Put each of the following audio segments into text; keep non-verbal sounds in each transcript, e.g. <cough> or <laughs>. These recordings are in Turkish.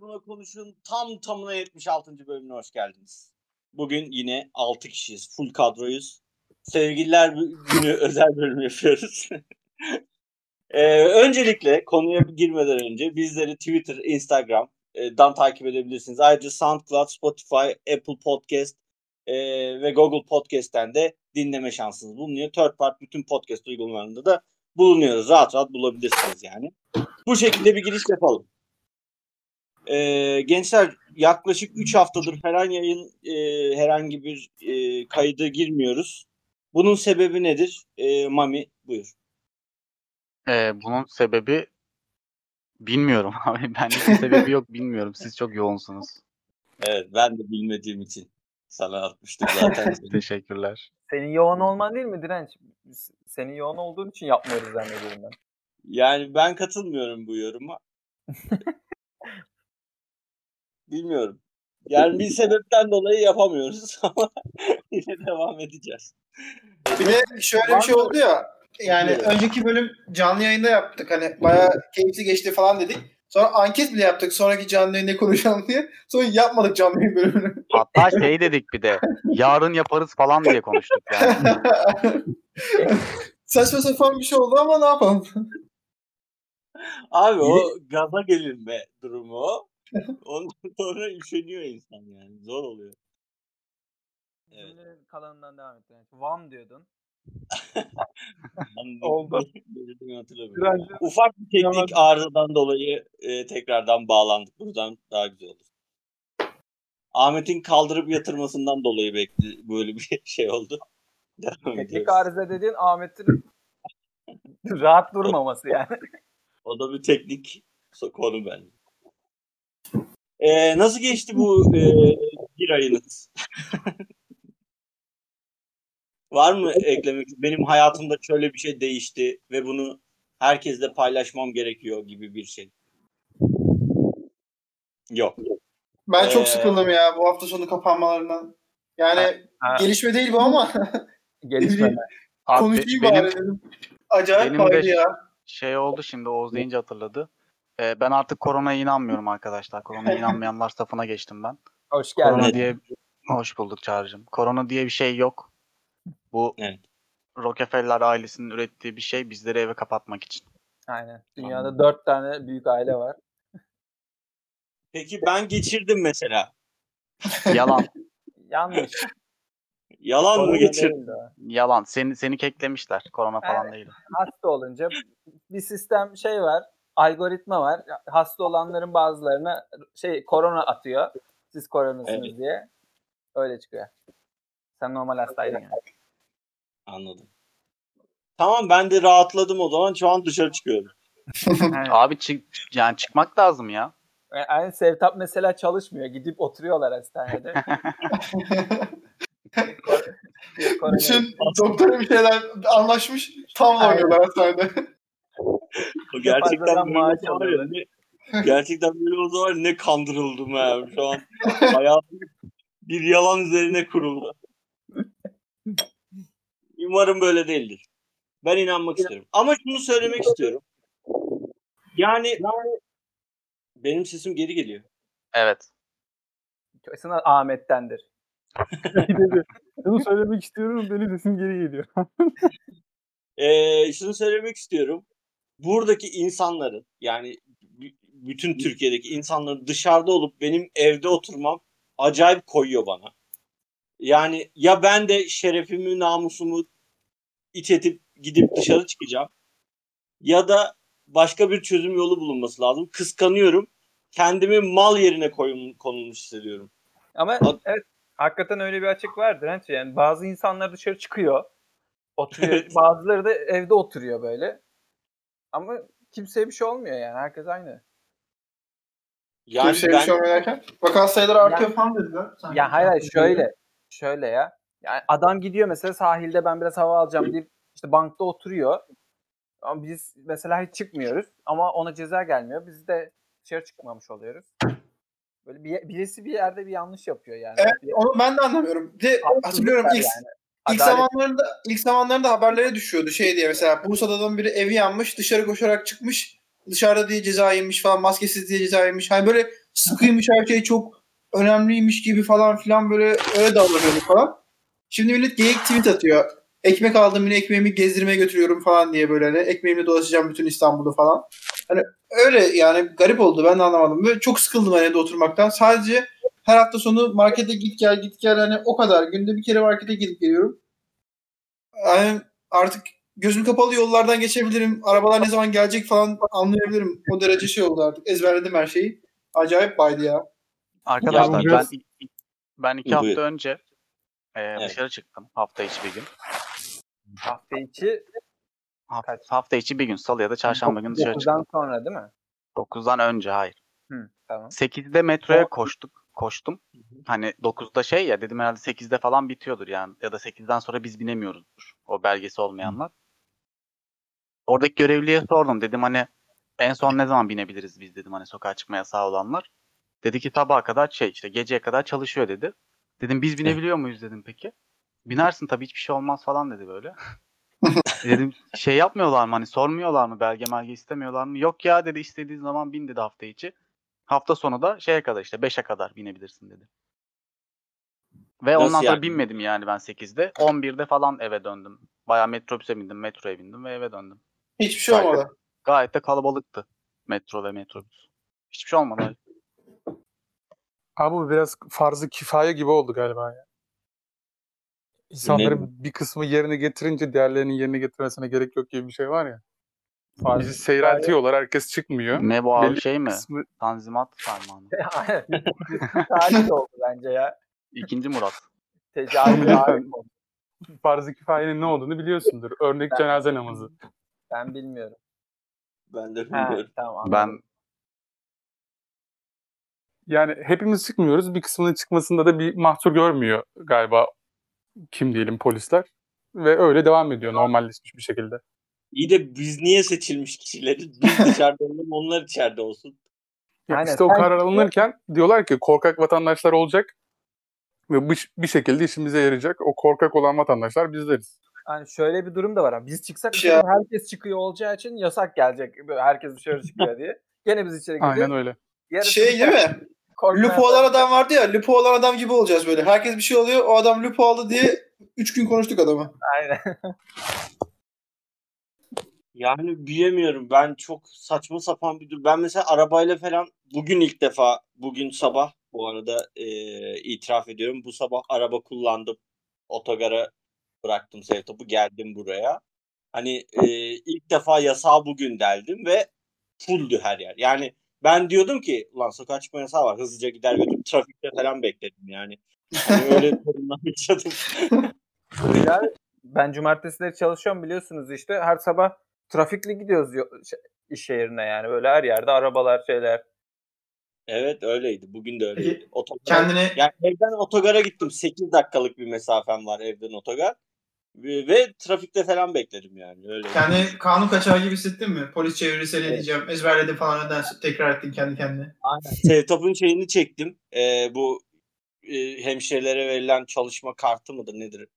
Buna konuşun. Tam tamına 76. bölümüne hoş geldiniz. Bugün yine 6 kişiyiz. Full kadroyuz. Sevgililer günü <laughs> özel bölüm yapıyoruz. <laughs> ee, öncelikle konuya girmeden önce bizleri Twitter, Instagram'dan takip edebilirsiniz. Ayrıca SoundCloud, Spotify, Apple Podcast e, ve Google Podcast'ten de dinleme şansınız bulunuyor. Third Part bütün podcast uygulamalarında da bulunuyoruz. Rahat rahat bulabilirsiniz yani. Bu şekilde bir giriş yapalım. Ee, gençler yaklaşık 3 haftadır falan yayın e, herhangi bir e, kaydı girmiyoruz. Bunun sebebi nedir? E, Mami buyur. Ee, bunun sebebi bilmiyorum <laughs> abi. Ben hiçbir sebebi yok bilmiyorum. Siz çok yoğunsunuz. Evet ben de bilmediğim için sana atmıştım zaten. <laughs> Teşekkürler. Senin yoğun olman değil mi Direnç? Senin yoğun olduğun için yapmıyoruz zannediyorum ben. yani ben katılmıyorum bu yoruma. <laughs> Bilmiyorum. <laughs> Yani bir sebepten dolayı yapamıyoruz <laughs> ama yine devam edeceğiz. Bir de şöyle bir şey oldu ya. Yani önceki bölüm canlı yayında yaptık. Hani bayağı keyifli geçti falan dedik. Sonra anket bile yaptık sonraki canlı yayında ne konuşalım diye. Sonra yapmadık canlı yayın bölümünü. Hatta şey dedik bir de. Yarın yaparız falan diye konuştuk yani. <laughs> Saçma sapan bir şey oldu ama ne yapalım. Abi o gaza gelinme durumu o. Ondan sonra üşeniyor insan yani. Zor oluyor. Evet. Cümlenin kalanından devam et. Vam diyordun. <laughs> Oldu. <laughs> Ufak bir teknik arızadan dolayı e, tekrardan bağlandık. Buradan daha güzel olur. Ahmet'in kaldırıp yatırmasından dolayı bekli böyle bir <laughs> şey oldu. Devam teknik ediyoruz. arıza dediğin Ahmet'in rahat durmaması yani. O da bir teknik konu bence. Ee, nasıl geçti bu e, bir ayınız? <laughs> Var mı eklemek? Benim hayatımda şöyle bir şey değişti ve bunu herkesle paylaşmam gerekiyor gibi bir şey. Yok. Ben Ee, çok sıkıldım ya bu hafta sonu kapanmalarından. Yani Ha. gelişme değil bu ama <laughs> Gelişmeme. Abi, konuşayım benim bari dedim. Acayip benim de ya. şey oldu şimdi Oğuz deyince hatırladı. Ee, ben artık koronaya inanmıyorum arkadaşlar. Koronaya <laughs> inanmayanlar safına geçtim ben. Hoş geldin. Korona diye hoş bulduk Çağrı'cığım. Korona diye bir şey yok. Bu Evet. Rockefeller ailesinin ürettiği bir şey bizleri eve kapatmak için. Aynen. Dünyada dört tane büyük aile var. Peki ben geçirdim mesela. Yalan. <laughs> Yanlış. Yalan mı Korona değildi o. Yalan. Seni seni keklemişler. Korona falan Evet. değil. Hasta olunca bir sistem şey var. Algoritma var. Hasta olanların bazılarına şey korona atıyor. Siz koronasınız Evet. diye. Öyle çıkıyor. Sen normal hastaydın yani. Anladım. Tamam ben de rahatladım o zaman. Şu an dışarı çıkıyorum. Abi çık yani çıkmak lazım ya. Yani Sevtap mesela çalışmıyor. Gidip oturuyorlar hastanede. <laughs> Bütün doktora bir şeyler anlaşmış. Tam oynuyorlar hastanede. O gerçekten maaş alıyorlar. ne- gerçekten böyle var ya, ne kandırıldım ha. Şu an hayatım bir yalan üzerine kuruldu. Umarım böyle değildir. Ben inanmak istiyorum. Ama şunu söylemek istiyorum. Yani benim sesim geri geliyor. Evet. Kesin Ahmet'tendir. <laughs> Bunu söylemek istiyorum. Benim sesim geri geliyor. Ee, şunu söylemek istiyorum. Buradaki insanların yani bütün Türkiye'deki insanların dışarıda olup benim evde oturmam acayip koyuyor bana. Yani ya ben de şerefimi, namusumu iç etip gidip dışarı çıkacağım ya da başka bir çözüm yolu bulunması lazım. Kıskanıyorum. Kendimi mal yerine koyun, konulmuş hissediyorum. Ama Bak- evet hakikaten öyle bir açık var Direnç. Yani bazı insanlar dışarı çıkıyor. Oturuyor. Evet. <laughs> Bazıları da evde oturuyor böyle. Ama kimseye bir şey olmuyor yani. Herkes aynı. Yani Yani şey, ben şey oynarken. Vaka sayıları artıyor falan dediler. Sanki. Ya hayır hayır şöyle. Şöyle ya. Yani adam gidiyor mesela sahilde ben biraz hava alacağım deyip işte bankta oturuyor. Ama biz mesela hiç çıkmıyoruz. Ama ona ceza gelmiyor. Biz de dışarı çıkmamış oluyoruz. Böyle bir, birisi bir yerde bir yanlış yapıyor yani. Evet, Bir Onu ben de anlamıyorum. Bir de hatırlıyorum ilk, yani. İlk Adalet- zamanlarında ilk zamanlarında haberlere düşüyordu şey diye mesela Bursa'da adamın biri evi yanmış dışarı koşarak çıkmış dışarıda diye ceza yemiş falan maskesiz diye ceza yemiş. Hani böyle sıkıymış her şey çok önemliymiş gibi falan filan böyle öyle davranıyordu falan. Şimdi millet geyik tweet atıyor. Ekmek aldım yine ekmeğimi gezdirmeye götürüyorum falan diye böyle hani ekmeğimle dolaşacağım bütün İstanbul'u falan. Hani öyle yani garip oldu ben de anlamadım. Böyle çok sıkıldım hani evde oturmaktan. Sadece her hafta sonu markete git gel git gel hani o kadar. Günde bir kere markete gidip geliyorum. Yani artık gözüm kapalı yollardan geçebilirim. Arabalar ne zaman gelecek falan anlayabilirim. O derece şey oldu artık. Ezberledim her şeyi. Acayip baydı ya. Arkadaşlar Ya ben ben iki Buyur. hafta önce e, dışarı çıktım hafta içi bir gün. Hafta içi Hafta, hafta içi bir gün salı ya da çarşamba günü dışarı 9'dan çıktım. sonra değil mi? 9'dan önce hayır. Hı, tamam. 8'de metroya koştuk. Koştum. Hani 9'da şey ya dedim herhalde 8'de falan bitiyordur yani. Ya da 8'den sonra biz binemiyoruzdur. O belgesi olmayanlar. Oradaki görevliye sordum. Dedim hani en son ne zaman binebiliriz biz dedim hani sokağa çıkma yasağı olanlar. Dedi ki sabaha kadar şey işte geceye kadar çalışıyor dedi. Dedim biz binebiliyor muyuz dedim peki. Binersin tabii hiçbir şey olmaz falan dedi böyle. <laughs> dedim şey yapmıyorlar mı hani sormuyorlar mı belge melge istemiyorlar mı? Yok ya dedi istediğin zaman bin dedi hafta içi. Hafta sonu da şeye kadar işte 5'e kadar binebilirsin dedi. Ve Nasıl ondan sonra yani? binmedim yani ben 8'de. 11'de falan eve döndüm. Bayağı metrobüse bindim, metroya bindim ve eve döndüm. Hiçbir şey Gayet- olmadı. Gayet de kalabalıktı metro ve metrobüs. Hiçbir şey olmadı. Abi bu biraz farzı kifaye gibi oldu galiba ya. İnsanların bir kısmı yerine getirince diğerlerinin yerine getirmesine gerek yok gibi bir şey var ya. Bizi seyreltiyorlar, herkes çıkmıyor. Ne bu abi Belli şey mi? Kısmı, Tanzimat fermanı. <laughs> Aynen. Tarih oldu bence ya. İkinci Murat. Tecavüz oldu. farzı kifayenin ne olduğunu biliyorsundur. Örnek cenaze namazı. Ben bilmiyorum. Ben de Ha, bilmiyorum. tamam anladım. Ben Yani hepimiz çıkmıyoruz. Bir kısmının çıkmasında da bir mahsur görmüyor galiba kim diyelim polisler. Ve öyle devam ediyor normalleşmiş bir şekilde. İyi de biz niye seçilmiş kişileriz? Biz <laughs> dışarıda olalım onlar içeride olsun. Ya Aynen, işte o karar alınırken diyorlar ki korkak vatandaşlar olacak ve bir, şekilde işimize yarayacak. O korkak olan vatandaşlar bizleriz. Hani şöyle bir durum da var. Biz çıksak Ya. herkes çıkıyor olacağı için yasak gelecek. Böyle herkes dışarı çıkıyor diye. Gene biz içeri gireceğiz. Aynen öyle. Yarısı Şey değil mi? Lupo olan adam vardı ya. Lupo olan adam gibi olacağız böyle. Herkes bir şey oluyor. O adam Lupo aldı diye 3 gün konuştuk adamı. Aynen. <laughs> Yani bilemiyorum. Ben çok saçma sapan bir dur. Ben mesela arabayla falan bugün ilk defa bugün sabah bu arada e, itiraf ediyorum. Bu sabah araba kullandım. Otogara bıraktım Sevtop'u geldim buraya. Hani e, ilk defa yasağı bugün deldim ve fulldü her yer. Yani ben diyordum ki ulan sokağa çıkma yasağı var. Hızlıca gider götürüp trafikte falan bekledim yani. Hani öyle sorunlar yaşadım. <laughs> Ben cumartesileri çalışıyorum biliyorsunuz işte. Her sabah trafikle gidiyoruz yo- şey- iş yerine yani. Böyle her yerde arabalar şeyler. Evet öyleydi. Bugün de öyleydi. Otogara, Kendine yani evden otogara gittim. 8 dakikalık bir mesafem var evden otogar. Ve, ve trafikte falan bekledim yani. Öyle. kendi kanun kaçağı gibi hissettin mi? Polis çevirirse ne diyeceğim. Ezberledim falan neden tekrar ettin kendi kendine. Sevtop'un şeyini çektim. Ee, bu e, hemşirelere verilen çalışma kartı mıdır nedir?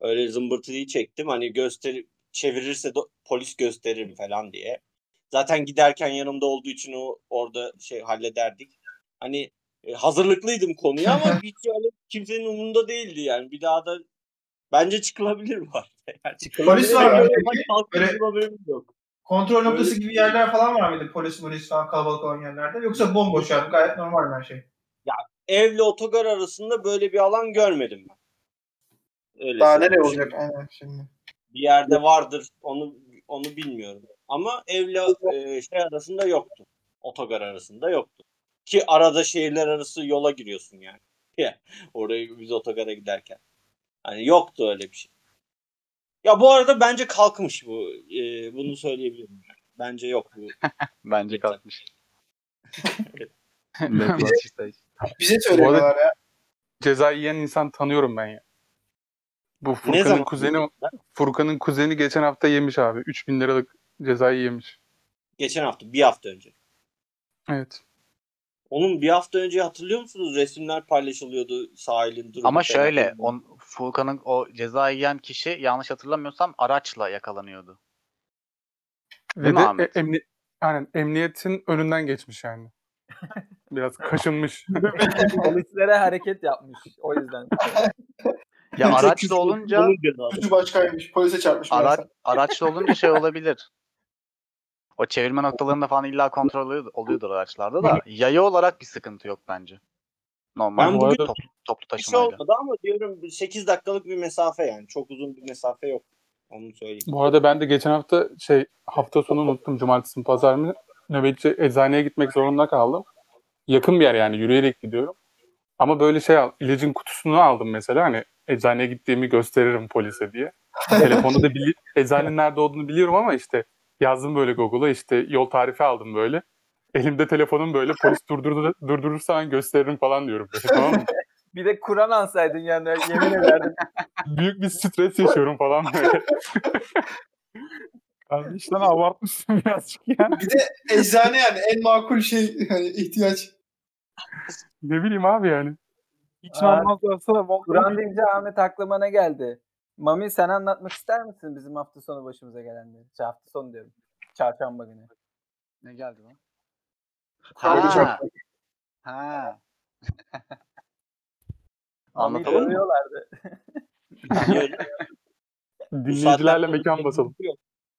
Öyle zımbırtıyı çektim. Hani göster çevirirse de polis gösteririm falan diye. Zaten giderken yanımda olduğu için o orada şey hallederdik. Hani e, hazırlıklıydım konuya ama <laughs> hiç öyle kimsenin umurunda değildi yani. Bir daha da bence çıkılabilir bu arada. Yani Polis var mı Böyle yok. Kontrol noktası Böyle- gibi yerler falan var mıydı? Polis polis falan kalabalık olan yerlerde. Yoksa bomboş yani gayet normal her şey. Evle otogar arasında böyle bir alan görmedim ben. Öyle Daha nereye olacak aynen şimdi. Bir yerde vardır onu onu bilmiyorum. Ama evle e, şey arasında yoktu. Otogar arasında yoktu. Ki arada şehirler arası yola giriyorsun yani. Ya, Oraya biz otogara giderken. Hani yoktu öyle bir şey. Ya bu arada bence kalkmış bu. E, bunu söyleyebilirim. Bence yok bu. <laughs> Bence kalkmış. <laughs> İşte. Bize söylüyorlar ya. Ceza yiyen insan tanıyorum ben ya. Bu Furkan'ın kuzeni Furkan'ın kuzeni geçen hafta yemiş abi. 3000 liralık cezayı yemiş. Geçen hafta, bir hafta önce. Evet. Onun bir hafta önce hatırlıyor musunuz? Resimler paylaşılıyordu sahilin durumu. Ama şöyle on, Furkan'ın o ceza yiyen kişi yanlış hatırlamıyorsam araçla yakalanıyordu. Ve Değil de Ahmet? e- emni- Yani emniyetin önünden geçmiş yani. <laughs> Biraz kaşınmış. Polislere hareket yapmış. O yüzden. <laughs> Ya araçlı olunca Suçu başkaymış. Polise çarpmış. Ara, araçlı olunca şey <laughs> olabilir. O çevirme noktalarında falan illa kontrol oluyor- oluyordur araçlarda da. Yaya olarak bir sıkıntı yok bence. Normal Ben bu bugün- toplu, toplu Bir şey taşımayla. olmadı ama diyorum 8 dakikalık bir mesafe yani. Çok uzun bir mesafe yok. Onu söyleyeyim. Bu arada ben de geçen hafta şey hafta sonu unuttum cumartesi mi pazar mı nöbetçi eczaneye gitmek zorunda kaldım. Yakın bir yer yani yürüyerek gidiyorum. Ama böyle şey al, ilacın kutusunu aldım mesela hani eczaneye gittiğimi gösteririm polise diye. Telefonda da bili- <laughs> eczanenin nerede olduğunu biliyorum ama işte yazdım böyle Google'a işte yol tarifi aldım böyle. Elimde telefonum böyle polis durdurdu, durdurursa ben gösteririm falan diyorum. Böyle, tamam mı? <laughs> Bir de Kur'an alsaydın yani yemin ederdim. <laughs> Büyük bir stres yaşıyorum falan böyle. Kardeşten abartmışsın birazcık ya. Bir de eczane yani en makul şey hani ihtiyaç. Ne bileyim abi yani. Hiç almazlarsa vallahi Kur'an deyince Ahmet aklıma ne geldi? Mami sen anlatmak ister misin bizim hafta sonu başımıza gelenleri? Şey, hafta sonu diyorum. Çarşamba günü. Ne geldi lan? Ha. Ha. <laughs> Anlatalım mı? <laughs> Dinleyicilerle mekan sonra- basalım.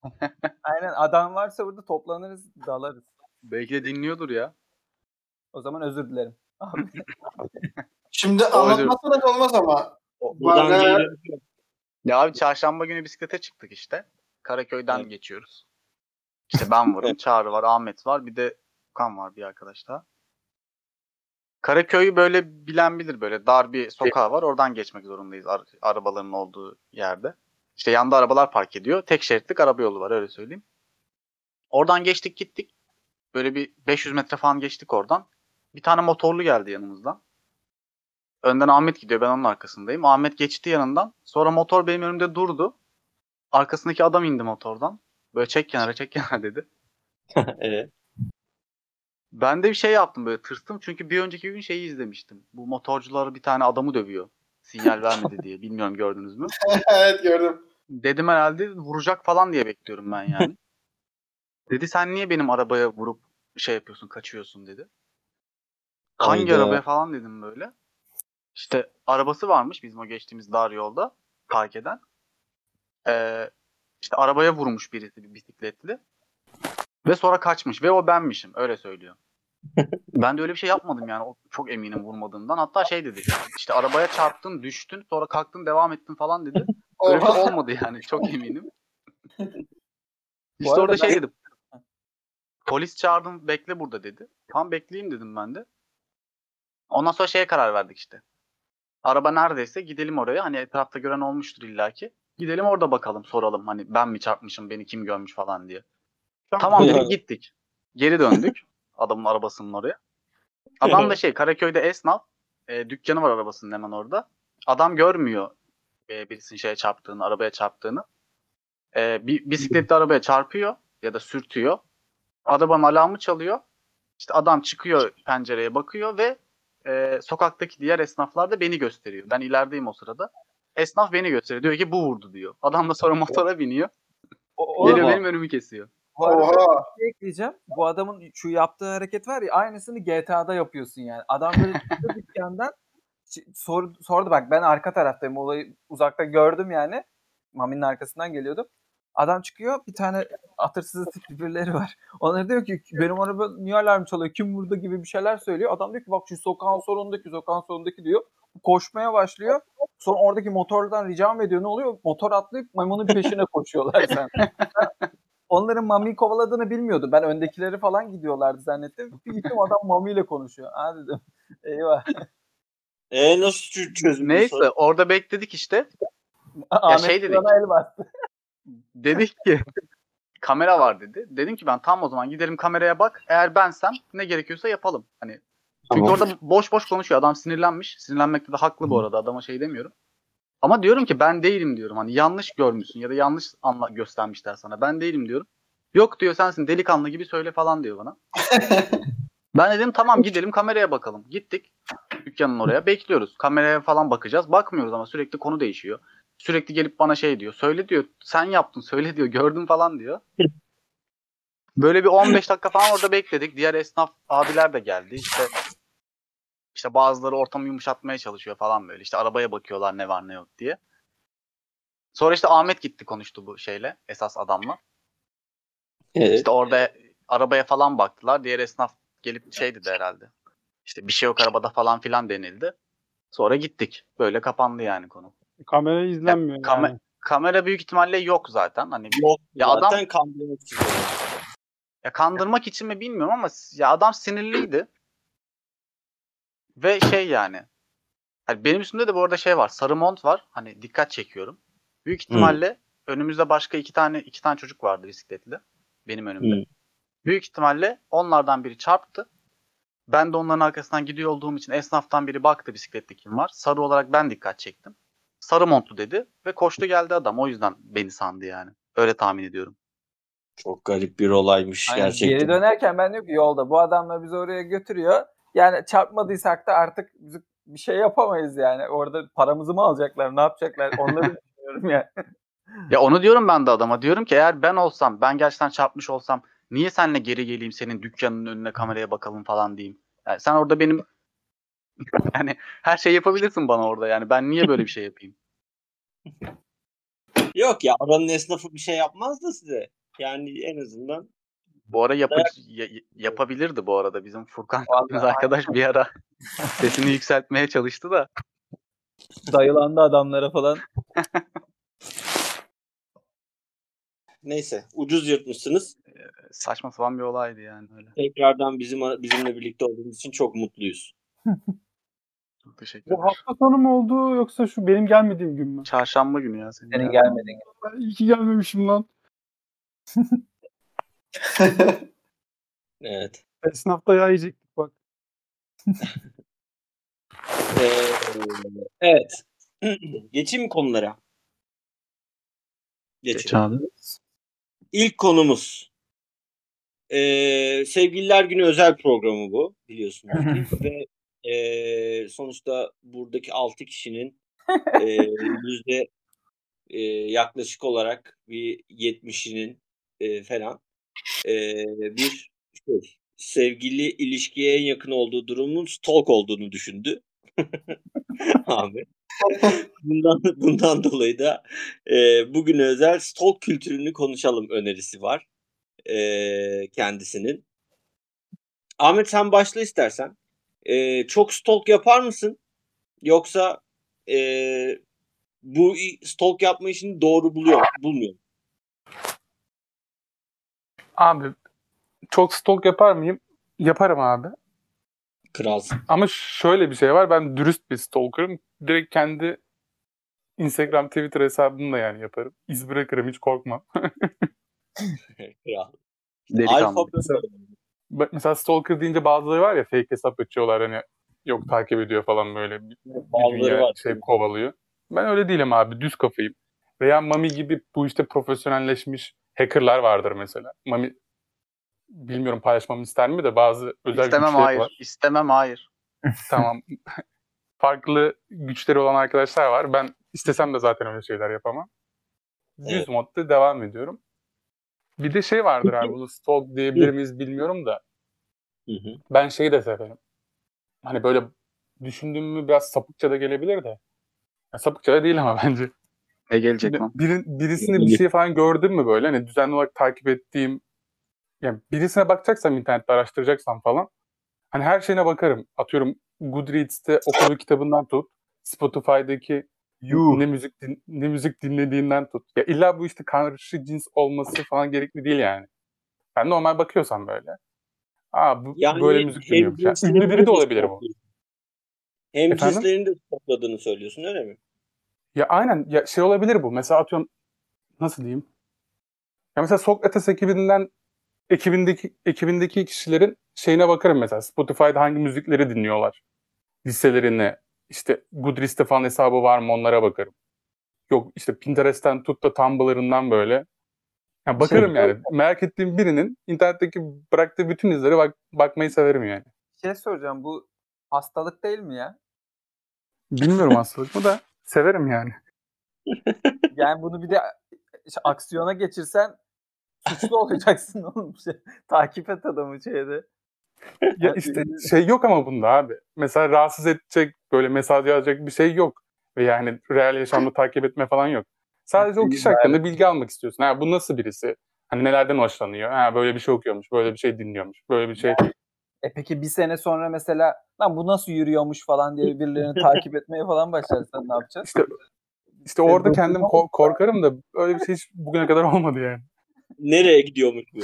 <laughs> Aynen adam varsa burada toplanırız dalarız. Belki de dinliyordur ya. O zaman özür dilerim. Şimdi anlatmazsan olmaz ama. Buradan Bana- geri- Ya abi çarşamba günü bisiklete çıktık işte. Karaköy'den Evet. geçiyoruz. İşte ben varım. <laughs> Çağrı var, Ahmet var, bir de Okan var bir arkadaş daha. Karaköy'ü böyle bilen bilir böyle dar bir sokağı var. Oradan geçmek zorundayız ar- arabaların olduğu yerde. İşte yanda arabalar park ediyor. Tek şeritlik araba yolu var öyle söyleyeyim. Oradan geçtik gittik. Böyle bir 500 metre falan geçtik oradan. Bir tane motorlu geldi yanımızdan. Önden Ahmet gidiyor ben onun arkasındayım. Ahmet geçti yanından. Sonra motor benim önümde durdu. Arkasındaki adam indi motordan. Böyle çek kenara çek kenara dedi. <laughs> evet. Ben de bir şey yaptım böyle tırstım. Çünkü bir önceki gün şeyi izlemiştim. Bu motorcular bir tane adamı dövüyor. Sinyal <laughs> vermedi diye. Bilmiyorum gördünüz mü? <laughs> evet gördüm. Dedim herhalde vuracak falan diye bekliyorum ben yani. dedi sen niye benim arabaya vurup şey yapıyorsun kaçıyorsun dedi. Hangi Hayda. arabaya falan dedim böyle. İşte arabası varmış bizim o geçtiğimiz dar yolda park eden. Ee, işte arabaya vurmuş birisi bir bisikletli. Ve sonra kaçmış ve o benmişim öyle söylüyor. <laughs> ben de öyle bir şey yapmadım yani o- çok eminim vurmadığından. Hatta şey dedi işte arabaya çarptın düştün sonra kalktın devam ettin falan dedi. <laughs> Öyle bir şey olmadı yani çok eminim. İşte orada şey ben- dedim. Polis çağırdım bekle burada dedi. Tam bekleyeyim dedim ben de. Ondan sonra şeye karar verdik işte. Araba neredeyse gidelim oraya. Hani etrafta gören olmuştur illaki. Gidelim orada bakalım soralım. Hani ben mi çarpmışım beni kim görmüş falan diye. Tamam dedik <laughs> gittik. Geri döndük. Adamın arabasının oraya. Adam da şey Karaköy'de esnaf. E, dükkanı var arabasının hemen orada. Adam görmüyor e, birisinin şeye çarptığını, arabaya çarptığını. E, bir bisikletli arabaya çarpıyor ya da sürtüyor. Arabanın alarmı çalıyor. İşte adam çıkıyor pencereye bakıyor ve e, sokaktaki diğer esnaflar da beni gösteriyor. Ben ilerideyim o sırada. Esnaf beni gösteriyor. Diyor ki bu vurdu diyor. Adam da sonra motora biniyor. O, Geliyor benim önümü kesiyor. bu arada Oha. bir şey ekleyeceğim. Bu adamın şu yaptığı hareket var ya aynısını GTA'da yapıyorsun yani. Adam böyle <laughs> çıktı dükkandan sor, sordu bak ben arka taraftayım olayı uzakta gördüm yani. Mami'nin arkasından geliyordum. Adam çıkıyor bir tane atırsız tip birileri var. Onlara diyor ki benim araba niye alarm çalıyor kim vurdu gibi bir şeyler söylüyor. Adam diyor ki bak şu sokağın sonundaki sokağın sonundaki diyor. Koşmaya başlıyor. Sonra oradaki motordan rica mı ediyor ne oluyor? Motor atlayıp maymunun peşine <laughs> koşuyorlar sen. Onların Mami'yi kovaladığını bilmiyordum. Ben öndekileri falan gidiyorlardı zannettim. Bir gittim adam Mami ile konuşuyor. Ha dedim. <laughs> Eyvah. E nasıl çö- çözüm? Neyse orada bekledik işte. Ahmet şey dedik. bana el bastı. Dedik ki kamera var dedi. Dedim ki ben tam o zaman gidelim kameraya bak. Eğer bensem ne gerekiyorsa yapalım. Hani çünkü Tamam. orada boş boş konuşuyor. Adam sinirlenmiş. Sinirlenmekte de haklı bu arada. Adama şey demiyorum. Ama diyorum ki ben değilim diyorum. Hani yanlış görmüşsün ya da yanlış anla göstermişler sana. Ben değilim diyorum. Yok diyor sensin delikanlı gibi söyle falan diyor bana. <laughs> ben dedim tamam gidelim kameraya bakalım. Gittik dükkanın oraya bekliyoruz. Kameraya falan bakacağız. Bakmıyoruz ama sürekli konu değişiyor. Sürekli gelip bana şey diyor. Söyle diyor sen yaptın söyle diyor gördüm falan diyor. Böyle bir 15 dakika falan orada bekledik. Diğer esnaf abiler de geldi. İşte işte bazıları ortamı yumuşatmaya çalışıyor falan böyle. İşte arabaya bakıyorlar ne var ne yok diye. Sonra işte Ahmet gitti konuştu bu şeyle esas adamla. Evet. İşte orada arabaya falan baktılar. Diğer esnaf gelip şey dedi herhalde. İşte bir şey yok arabada falan filan denildi. Sonra gittik. Böyle kapandı yani konu. Kamera izlenmiyor Ya, kame- yani. Kamera büyük ihtimalle yok zaten. Hani Yok. Ya zaten adam- kandırmak için. ya kandırmak için mi bilmiyorum ama ya adam sinirliydi. Ve şey yani. Hani benim üstümde de bu arada şey var. Sarı mont var. Hani dikkat çekiyorum. Büyük ihtimalle önümüzde başka iki tane iki tane çocuk vardı bisikletli. Benim önümde. Hı. Büyük ihtimalle onlardan biri çarptı. Ben de onların arkasından gidiyor olduğum için esnaftan biri baktı bisiklette kim var. Sarı olarak ben dikkat çektim. Sarı montlu dedi ve koştu geldi adam. O yüzden beni sandı yani. Öyle tahmin ediyorum. Çok garip bir olaymış Aynen, gerçekten. Geri dönerken ben diyorum ki yolda bu adamlar bizi oraya götürüyor. Yani çarpmadıysak da artık biz bir şey yapamayız yani. Orada paramızı mı alacaklar, ne yapacaklar? Onları <laughs> düşünüyorum yani. Ya onu diyorum ben de adama. Diyorum ki eğer ben olsam, ben gerçekten çarpmış olsam niye seninle geri geleyim senin dükkanının önüne kameraya bakalım falan diyeyim. Yani sen orada benim <laughs> yani her şey yapabilirsin bana orada yani. Ben niye böyle bir şey yapayım? Yok ya oranın esnafı bir şey yapmaz da size. Yani en azından Bu ara yapı ya- yapabilirdi bu arada bizim Furkan arkadaş bir ara <laughs> sesini yükseltmeye çalıştı da. Dayılandı adamlara falan. <laughs> neyse ucuz yırtmışsınız. Saçma sapan bir olaydı yani öyle. Tekrardan bizim bizimle birlikte olduğunuz için çok mutluyuz. Çok teşekkür Bu ederim. hafta sonu mu oldu yoksa şu benim gelmediğim gün mü? Çarşamba günü ya senin. Senin ya. gelmediğin gibi. Ben iyi ki gelmemişim lan. <laughs> Evet. Esnafta yağ yiyecektik bak. <laughs> Ee, evet. <clears throat> Geçeyim mi konulara? Geç Geçelim. abi. İlk konumuz. Ee, Sevgililer Günü özel programı bu biliyorsunuz. Ve ee, sonuçta buradaki 6 kişinin <laughs> ee, yüzde ee, yaklaşık olarak bir 70'inin ee, falan ee, bir şey, sevgili ilişkiye en yakın olduğu durumun stalk olduğunu düşündü. <laughs> Abi. Bundan, bundan dolayı da e, bugüne özel stalk kültürünü konuşalım önerisi var e, kendisinin. Ahmet sen başla istersen. E, çok stalk yapar mısın? Yoksa e, bu stalk yapma işini doğru buluyor, bulmuyor. Abi çok stalk yapar mıyım? Yaparım abi. Kralsın. Ama şöyle bir şey var. Ben dürüst bir stalker'ım. Direkt kendi Instagram, Twitter hesabımla yani yaparım. İz bırakırım hiç korkmam. <laughs> Kral. Delikanlı. Alfa Mesela stalker deyince bazıları var ya fake hesap açıyorlar hani yok takip ediyor falan böyle bir, bir Bazıları dünya var. şey kovalıyor. Ben öyle değilim abi düz kafayım. Veya Mami gibi bu işte profesyonelleşmiş hackerlar vardır mesela. Mami bilmiyorum paylaşmamı ister mi de bazı özel İstemem güçleri hayır. var. İstemem hayır. <laughs> Tamam. Farklı güçleri olan arkadaşlar var. Ben istesem de zaten öyle şeyler yapamam. Düz Evet. modda devam ediyorum. Bir de şey vardır abi bunu stalk diyebilir miyiz bilmiyorum da Hı hı. ben şeyi de severim. Hani böyle düşündüğüm mü biraz sapıkça da gelebilir de. Ya sapıkça da değil ama <laughs> bence. Ne gelecek Şimdi lan? birin, birisini bir şey falan gördün mü böyle hani düzenli olarak takip ettiğim yani birisine bakacaksam internette araştıracaksam falan hani her şeyine bakarım. Atıyorum Goodreads'te okuduğu kitabından tut. Spotify'daki ne müzik din- ne müzik dinlediğinden tut. Ya illa bu işte karşı cins olması falan gerekli değil yani. Ben normal bakıyorsam böyle. Aa bu Yani böyle müzik dinliyormuş. Ya, cinslerini ünlü biri de olabilir bu. Hem Efendim? cinslerini de topladığını söylüyorsun öyle mi? Ya aynen ya şey olabilir bu. Mesela atıyorum nasıl diyeyim? Ya mesela Sokrates ekibinden ekibindeki ekibindeki kişilerin şeyine bakarım mesela Spotify'da hangi müzikleri dinliyorlar. Listelerine işte Goodreads'te falan hesabı var mı onlara bakarım. Yok işte Pinterest'ten tut da Tumblr'ından böyle. Ya bakarım yani. Merak ettiğim birinin internetteki bıraktığı bütün izlere bak bakmayı severim yani. Şey soracağım bu hastalık değil mi ya? Bilmiyorum <laughs> hastalık mı da severim yani. <laughs> Yani bunu bir de işte aksiyona geçirsen Suçlu <laughs> olacaksın oğlum. Şey, takip et adamı şeyde. Ya işte şey yok ama bunda abi. Mesela rahatsız edecek böyle mesaj yazacak bir şey yok. Ve yani real yaşamda <laughs> takip etme falan yok. Sadece o kişi hakkında bilgi almak istiyorsun. Ha, bu nasıl birisi? Hani nelerden hoşlanıyor? Ha, böyle bir şey okuyormuş, böyle bir şey dinliyormuş, böyle bir şey. E peki bir sene sonra mesela lan bu nasıl yürüyormuş falan diye birilerini takip etmeye falan başlarsan ne yapacaksın? İşte işte orada kendim ko- korkarım da öyle bir şey hiç bugüne kadar <laughs> olmadı yani. Nereye gidiyormuş bu?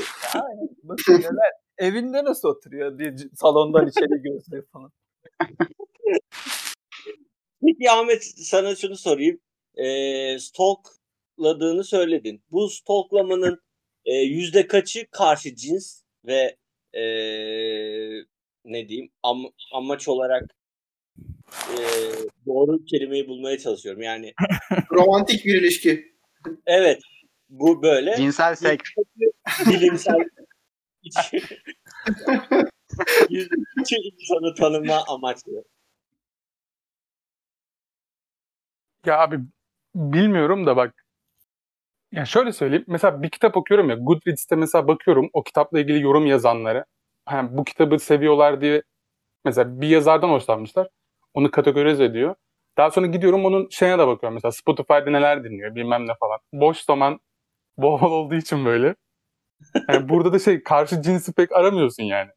Bakın neler, evinde nasıl oturuyor diye salondan içeri gözlüyor falan. Peki Ahmet sana şunu sorayım. Ee, stalkladığını söyledin. Bu stalklamanın e, yüzde kaçı karşı cins ve e, ne diyeyim am- amaç olarak e, doğru kelimeyi bulmaya çalışıyorum. Yani <laughs> Romantik bir ilişki. evet bu böyle Cinsel seks. bilimsel kaçı <laughs> insanı tanıma amaçlı. Ya abi bilmiyorum da bak. Ya şöyle söyleyeyim. Mesela bir kitap okuyorum ya. Goodreads'te mesela bakıyorum o kitapla ilgili yorum yazanları. Yani bu kitabı seviyorlar diye mesela bir yazardan hoşlanmışlar. Onu kategorize ediyor. Daha sonra gidiyorum onun şeyine de bakıyorum. Mesela Spotify'da neler dinliyor bilmem ne falan. Boş zaman bol olduğu için böyle. Yani burada da şey karşı cinsi pek aramıyorsun yani.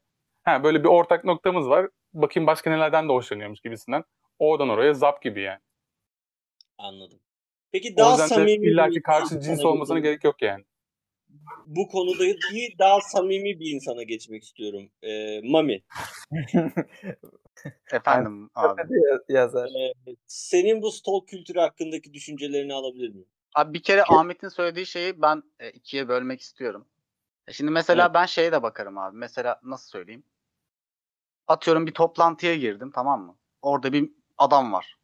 Ha, böyle bir ortak noktamız var. Bakayım başka nelerden de hoşlanıyormuş gibisinden. Oradan oraya zap gibi yani. Anladım. Peki O daha yüzden samimi bir illaki karşı cins olmasına gerek yok yani. bu konuda değil, daha samimi bir insana geçmek istiyorum. Ee, Mami, <laughs> Efendim abi. Yazar. e, senin bu stalk kültürü hakkındaki düşüncelerini alabilir miyim? Abi bir kere Ahmet'in söylediği şeyi ben e, ikiye bölmek istiyorum. E Şimdi mesela Evet. ben şeye de bakarım abi. Mesela nasıl söyleyeyim? Atıyorum bir toplantıya girdim tamam mı? Orada bir adam var.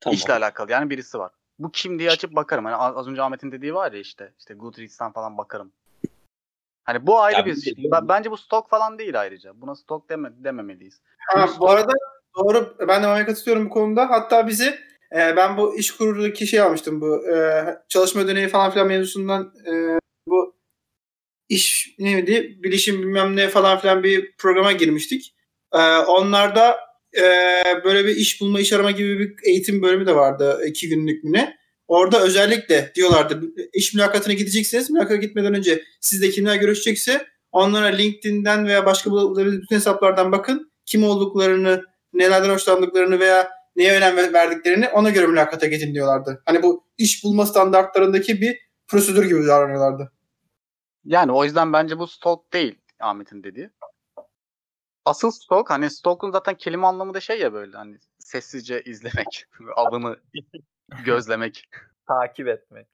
Tamam. İşle alakalı yani birisi var. Bu kim diye açıp bakarım. Hani az önce Ahmet'in dediği var ya işte. işte Goodreads'ten falan bakarım. Hani bu ayrı Ya bir şey. Ben- Bence bu stok falan değil ayrıca. Buna stok deme, dememeliyiz. Ha, bu arada doğru ben de Mami'ye katılıyorum bu konuda. Hatta bizi e, ben bu iş kurulundaki şey almıştım bu e, çalışma ödeneği falan filan mevzusundan e, bu iş neydi bilişim bilmem ne falan filan bir programa girmiştik. E, onlarda e, böyle bir iş bulma iş arama gibi bir eğitim bölümü de vardı iki günlük mü ne. Orada özellikle diyorlardı iş mülakatına gideceksiniz. Mülakata gitmeden önce sizde kimler görüşecekse onlara LinkedIn'den veya başka bulabildiğiniz bütün hesaplardan bakın. Kim olduklarını, nelerden hoşlandıklarını veya neye önem ver- verdiklerini ona göre mülakata gidin diyorlardı. Hani bu iş bulma standartlarındaki bir prosedür gibi davranıyorlardı. Yani o yüzden bence bu stalk değil Ahmet'in dediği. Asıl stalk hani stalk'un zaten kelime anlamı da şey ya böyle hani sessizce izlemek, <laughs> avını gözlemek. Takip etmek.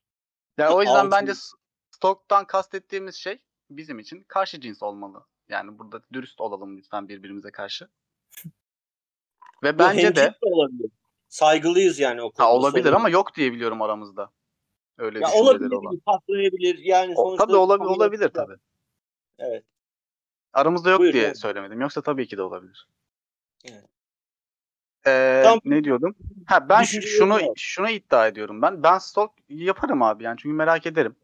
Yani o yüzden Altın- bence stalk'tan kastettiğimiz şey bizim için karşı cins olmalı. Yani burada dürüst olalım lütfen birbirimize karşı. Ve Bu bence de olabilir. Saygılıyız yani o konuda. ha, olabilir sorun ama yok diye biliyorum aramızda. Öyle Ya olabilir, olan. patlayabilir. Yani O, sonuçta tabii olabi- tam olabilir yapacak- tabii. Evet. Aramızda yok Buyur, diye yani. söylemedim. Yoksa tabii ki de olabilir. Evet. Ee, Tamam. ne diyordum? Ha ben şunu var. şunu iddia ediyorum ben. Ben stalk yaparım abi yani çünkü merak ederim.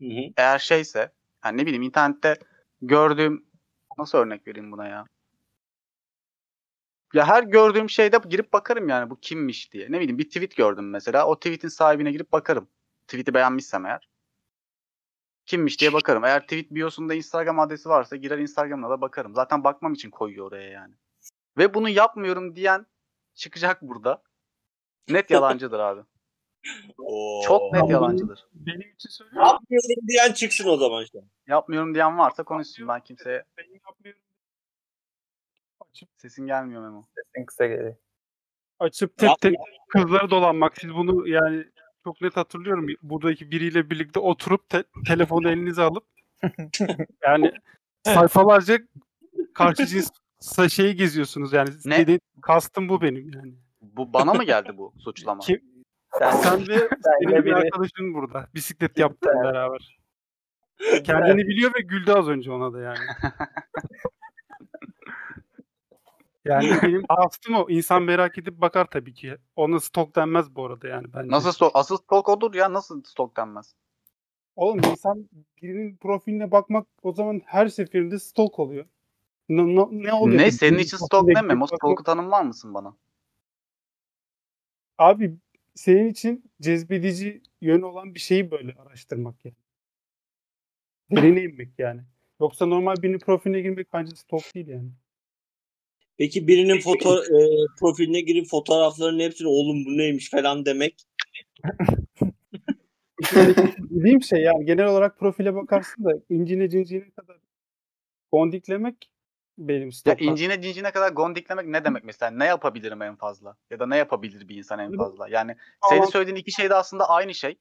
Hı hı. Eğer şeyse yani ne bileyim internette gördüğüm nasıl örnek vereyim buna ya? Ya her gördüğüm şeyde girip bakarım yani bu kimmiş diye. Ne bileyim bir tweet gördüm mesela. O tweetin sahibine girip bakarım. Tweet'i beğenmişsem eğer. Kimmiş diye bakarım. Eğer tweet biosunda Instagram adresi varsa girer Instagram'ına da bakarım. Zaten bakmam için koyuyor oraya yani. Ve bunu yapmıyorum diyen çıkacak burada. Net yalancıdır abi. Oo. Çok net yalancıdır. Benim için söylüyorum. Yapmıyorum diyen çıksın o zaman işte. Yapmıyorum diyen varsa konuşsun. Ben kimseye Benim yapmıyorum. Açıp, sesin gelmiyor Memo. Sesin kısa geliyor. açıp tek tek kızlara dolanmak. Siz bunu yani çok net hatırlıyorum. Buradaki biriyle birlikte oturup te- telefonu elinize alıp <laughs> yani sayfalarca karşı cins şeyi geziyorsunuz yani. Ne? Dedi, kastım bu benim yani. Bu bana mı geldi bu suçlama? Kim, Sen, sen ve <laughs> senin de bir arkadaşın burada. Bisiklet yaptın beraber. Kendini biliyor ve güldü az önce ona da yani. <laughs> Yani <laughs> benim kastım o. İnsan merak edip bakar tabii ki. Ona stok denmez bu arada yani bence. Nasıl stalk? Asıl stalk odur ya. Nasıl stalk denmez? Oğlum insan birinin profiline bakmak o zaman her seferinde stalk oluyor. Ne, ne, ne oluyor? Ne senin için girip Memo? bakmak- Stalk'u tanımlar mısın bana? Abi senin için cezbedici yönü olan bir şeyi böyle araştırmak yani. Derine inmek yani. Yoksa normal birinin profiline girmek bence stalk değil yani. Peki birinin foto e, profiline girip fotoğrafların hepsini oğlum bu neymiş falan demek. <laughs> Dediğim şey yani genel olarak profile bakarsın da incine cinciğine kadar gondiklemek benim Ya incine cincine kadar gondiklemek ne demek mesela? Ne yapabilirim en fazla? Ya da ne yapabilir bir insan en fazla? Yani senin söylediğin iki şey de aslında aynı şey.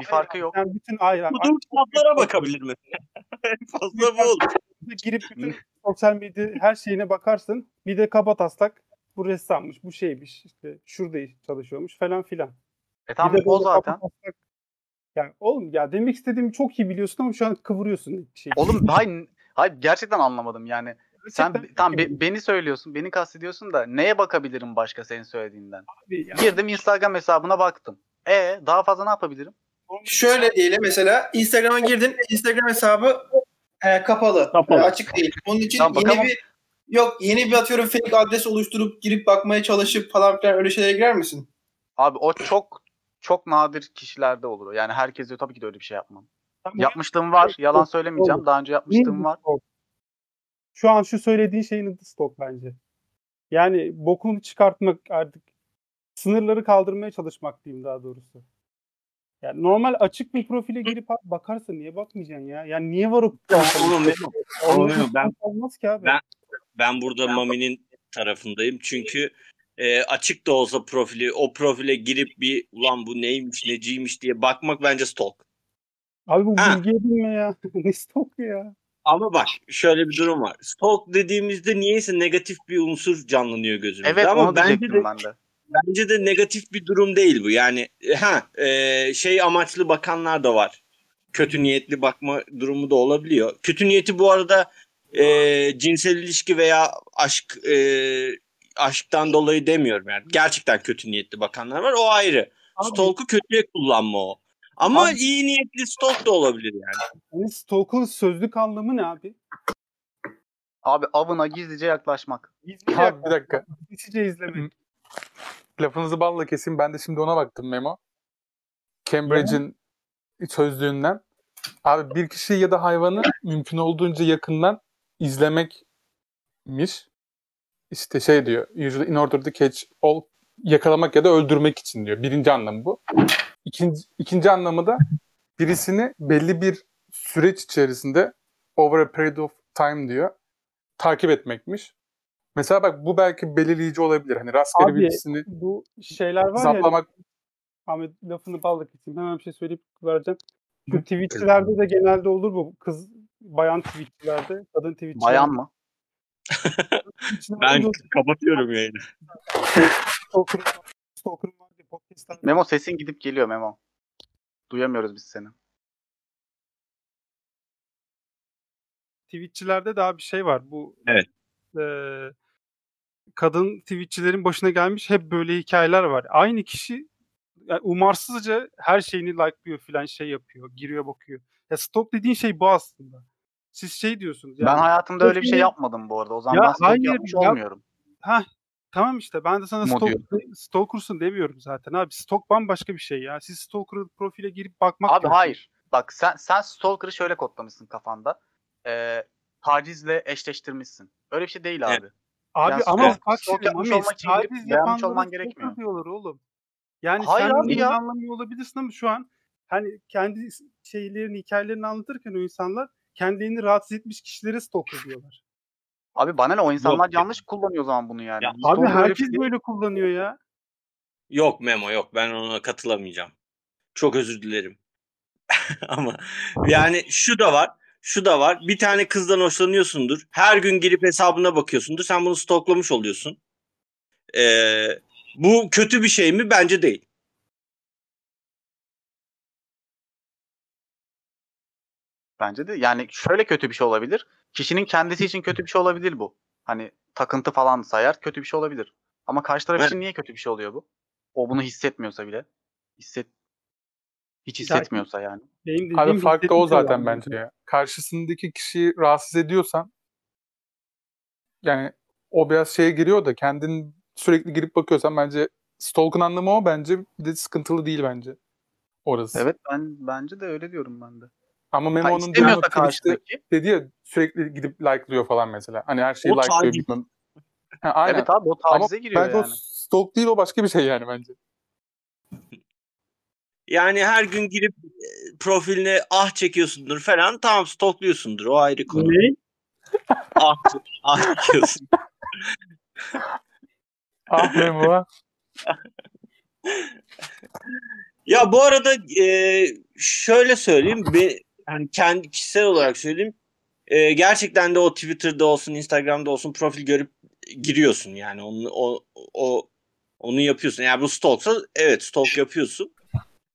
Bir farkı yok. Sen bütün ayran Bu kitaplara bakabilir mi? <laughs> en fazla bu olur. Girip bütün <laughs> sosyal medya her şeyine bakarsın. Bir de kaba taslak bu ressammış, bu şeymiş, işte şurada çalışıyormuş falan filan. E Bir tamam de o zaten. kabataslak- Yani oğlum ya demek istediğimi çok iyi biliyorsun ama şu an kıvırıyorsun şey. Oğlum hayır, hayır gerçekten anlamadım yani. Sen Gerçekten tam çok be- beni söylüyorsun, beni kastediyorsun da neye bakabilirim başka senin söylediğinden? abi ya. Girdim Instagram hesabına baktım. E daha fazla ne yapabilirim? Şöyle diyelim mesela Instagram'a girdin. Instagram hesabı e, kapalı. Kapalı. E, açık değil. Onun için Tamam, yeni bir yok yeni bir atıyorum fake adres oluşturup girip bakmaya çalışıp falan filan öyle şeylere girer misin? Abi o çok çok nadir kişilerde olur. Yani herkes de tabii ki de öyle bir şey yapmam. Tamam, Yapmışlığım var. Yalan söylemeyeceğim. Olur. Daha önce yapmışlığım var. Şu an şu söylediğin şeyin adı stalk bence. Yani bokunu çıkartmak artık sınırları kaldırmaya çalışmak diyeyim daha doğrusu. Yani normal açık bir profile girip abi bakarsın niye bakmayacaksın ya? Yani niye var o Oğlum Memo, ben olmaz ki abi. Ben- ben burada Mami'nin tarafındayım. Çünkü e, açık da olsa profili o profile girip bir ulan bu neymiş neciymiş diye bakmak bence stalk. Abi bu Ha. bilgi edinme ya. <laughs> ne stalk ya? Ama bak şöyle bir durum var. Stalk dediğimizde niyeyse negatif bir unsur canlanıyor gözümüzde. Evet Ama onu bence de, ben de. Bence de negatif bir durum değil bu. Yani ha e, şey amaçlı bakanlar da var. Kötü niyetli bakma durumu da olabiliyor. Kötü niyeti bu arada e, cinsel ilişki veya aşk e, aşktan dolayı demiyorum yani. Gerçekten kötü niyetli bakanlar var. O ayrı. Abi, Stalk'u kötüye kullanma o. Ama Abi- iyi niyetli stalk da olabilir yani. hani stalk'un sözlük anlamı ne abi? Abi avına gizlice yaklaşmak. Gizlice, Abi bir dakika. gizlice izlemek. Lafınızı balla keseyim. Ben de şimdi ona baktım Memo. Cambridge'in sözlüğünden. Abi bir kişi ya da hayvanı mümkün olduğunca yakından izlemekmiş. İşte şey diyor. Usually in order to catch all yakalamak ya da öldürmek için diyor. Birinci anlamı bu. İkinci, ikinci anlamı da birisini belli bir süreç içerisinde over a period of time diyor. Takip etmekmiş. Mesela bak bu belki belirleyici olabilir. Hani rastgele Abi, birisini Bu şeyler var ya. zaplamak Ahmet lafını balla keseyim. Hemen bir şey söyleyip vereceğim. Şu Twitch'lerde de genelde olur bu. Kız bayan Twitch'lerde, kadın Twitch'lerde. Bayan mı? Ben kapatıyorum yayını. Memo sesin gidip geliyor Memo. Duyamıyoruz biz seni. Twitch'lilerde daha bir şey var. Bu Evet. eee, kadın Twitch'çilerin başına gelmiş hep böyle hikayeler var. Aynı kişi yani umarsızca her şeyini like'lıyor filan şey yapıyor. Giriyor bakıyor. Ya stalk dediğin şey bu aslında. Siz şey diyorsunuz. Yani, ben hayatımda öyle bir şey yapmadım bu arada. O zaman Ya ben stalk hayır yapmış ya. olmuyorum. Tamam işte ben de sana yok. stalker'sın demiyorum zaten abi. Stalk bambaşka bir şey ya. Siz stalker'ın profile girip bakmak Abi hayır. Bak sen sen stalker'ı şöyle kodlamışsın kafanda. Ee, tacizle eşleştirmişsin. Öyle bir şey değil Evet. abi. Abi Yani ama stalk- bak şimdi yapmış olmak için gidip taciz beğenmiş yapanlara olman stalker gerekmiyor. diyorlar oğlum. Yani Hayır sen abi bunu ya. anlamıyor olabilirsin ama şu an hani kendi şeylerini, hikayelerini anlatırken o insanlar kendilerini rahatsız etmiş kişilere stalker diyorlar. Abi bana ne o insanlar Yok. yanlış kullanıyor o zaman bunu yani. Ya, Abi Stalker herkes şey böyle kullanıyor ya. Yok Memo yok ben ona katılamayacağım. Çok özür dilerim. <laughs> Ama yani şu da var. Şu da var. Bir tane kızdan hoşlanıyorsundur. Her gün girip hesabına bakıyorsundur. Sen bunu stoklamış oluyorsun. Ee, bu kötü bir şey mi? Bence değil. Bence de yani şöyle kötü bir şey olabilir. Kişinin kendisi için kötü bir şey olabilir bu. Hani takıntı falan sayar kötü bir şey olabilir. Ama karşı taraf Evet. için niye kötü bir şey oluyor bu? O bunu hissetmiyorsa bile. Hisset Hiç hissetmiyorsa yani. Benim dediğim Abi fark da o zaten bence ya. Karşısındaki kişiyi rahatsız ediyorsan yani o biraz şeye giriyor da kendin sürekli girip bakıyorsan bence stalk'un anlamı o bence bir de sıkıntılı değil bence orası. Evet ben bence de öyle diyorum ben de. Ama Memo onun Twitch'te karşıdaki. dedi ya sürekli gidip like'lıyor falan mesela. Hani her şeyi O like'lıyor bilmem. Ha, aynen. Evet abi o Ama tacize giriyor bence yani. o stalk değil o başka bir şey yani bence. Yani her gün girip e, profiline ah çekiyorsundur falan. Tamam stalkluyorsundur. O ayrı konu. Ne? Ah, ah çekiyorsun. Ah Memo. Ya bu arada e, şöyle söyleyeyim. Be, hani kendi kişisel olarak söyleyeyim. E, gerçekten de o Twitter'da olsun, Instagram'da olsun profil görüp giriyorsun yani. Onu, o, o onu yapıyorsun. Yani bu stalksa evet stalk yapıyorsun.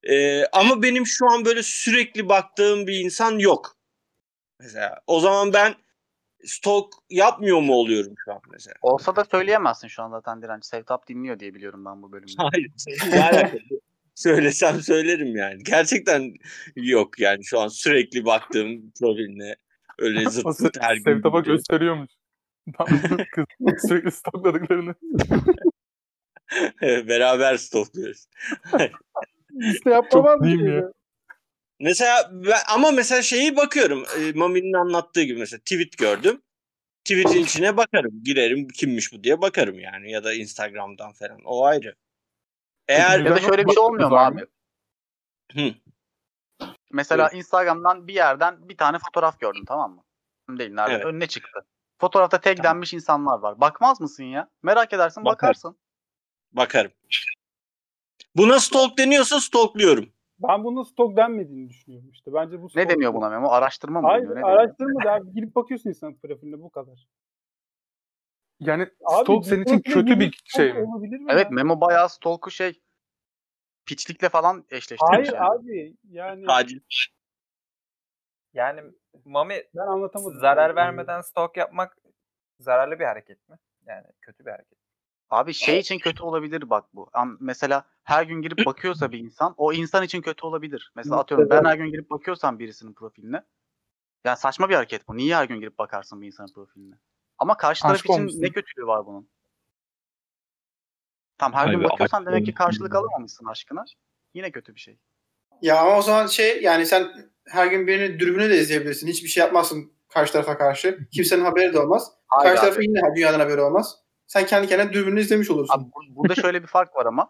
E, ama benim şu an böyle sürekli baktığım bir insan yok. Mesela o zaman ben stalk yapmıyor mu oluyorum şu an mesela? Olsa da söyleyemezsin şu an zaten direnç. Sevtap dinliyor diye biliyorum ben bu bölümde. Hayır. <laughs> Söylesem söylerim yani. Gerçekten yok yani şu an sürekli baktığım profiline öyle <laughs> zırt her gün. Sevtap'a gidiyor. gösteriyormuş. Tam Kız <laughs> sürekli stalkladıklarını. Beraber stalkluyoruz. İşte yapmamam Çok ya. Mesela ben, ama mesela şeyi bakıyorum. E, Mami'nin anlattığı gibi mesela tweet gördüm. Tweet'in içine bakarım. Girerim kimmiş bu diye bakarım yani. Ya da Instagram'dan falan. O ayrı. Eğer Ya da şöyle bir şey olmuyor mu abi? Hı. Mesela Instagram'dan bir yerden bir tane fotoğraf gördün tamam mı? Değil nerede? Evet. Önüne çıktı. Fotoğrafta taglenmiş insanlar var. Bakmaz mısın ya? Merak edersin Bakarım. bakarsın. bakarım. Buna stalk deniyorsa stalkluyorum. Ben bunun stok denmediğini düşünüyorum işte. Bence bu Ne stok- deniyor buna Memo? Araştırma mı Hayır deniyor? Ne araştırma da abi girip bakıyorsun insan profiline bu kadar. Yani Abi, stalk senin için kötü bir şey stalk mi? Evet ya? Memo bayağı stalk'u şey piçlikle falan eşleştirmiş Hayır yani. abi yani Taciz. Yani Mami ben anlatamadım. zarar vermeden stok yapmak zararlı bir hareket mi? Yani kötü bir hareket. Abi şey için kötü olabilir bak bu. Mesela her gün girip bakıyorsa <clears throat> bir insan o insan için kötü olabilir. Mesela atıyorum ben her gün girip bakıyorsam birisinin profiline. Yani saçma bir hareket bu. Niye her gün girip bakarsın bir insanın profiline? Ama karşı taraf Aşk için olmuşsun. ne kötülüğü var bunun? Tam her gün Abi, bakıyorsan aşk demek ki karşılık alamamışsın aşkına. Yine kötü bir şey. Ya ama o zaman şey yani sen her gün birini dürbünü de izleyebilirsin. Hiçbir şey yapmazsın karşı tarafa karşı. Kimsenin haberi de olmaz. Hayır karşı tarafın yine dünyadan haberi olmaz. Sen kendi kendine dürbünü izlemiş olursun. Abi bur- burada şöyle bir fark var ama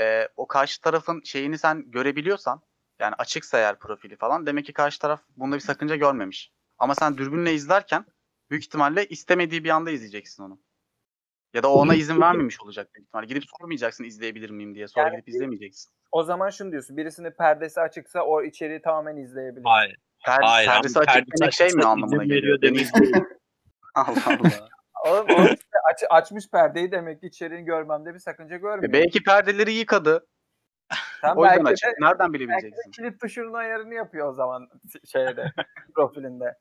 e, o karşı tarafın şeyini sen görebiliyorsan yani açıksa eğer profili falan demek ki karşı taraf bunda bir sakınca görmemiş. Ama sen dürbünle izlerken büyük ihtimalle istemediği bir anda izleyeceksin onu. Ya da ona izin vermemiş olacak büyük ihtimalle. Gidip sormayacaksın izleyebilir miyim diye. Sonra Yani gidip izlemeyeceksin. O zaman şunu diyorsun. Birisinin perdesi açıksa o içeriği tamamen izleyebilir. Hayır. Per, Hayır. perdesi açık perdesi demek şey mi anlamına izin geliyor? veriyor Beni. <laughs> Allah Allah. Oğlum o işte aç- açmış perdeyi demek ki içeriğini görmemde bir sakınca E görmüyor. belki perdeleri yıkadı. Sen O yüzden açık. de, Nereden bilebileceksin? kilit tuşunun ayarını yapıyor o zaman <laughs> şeyde <laughs> profilinde.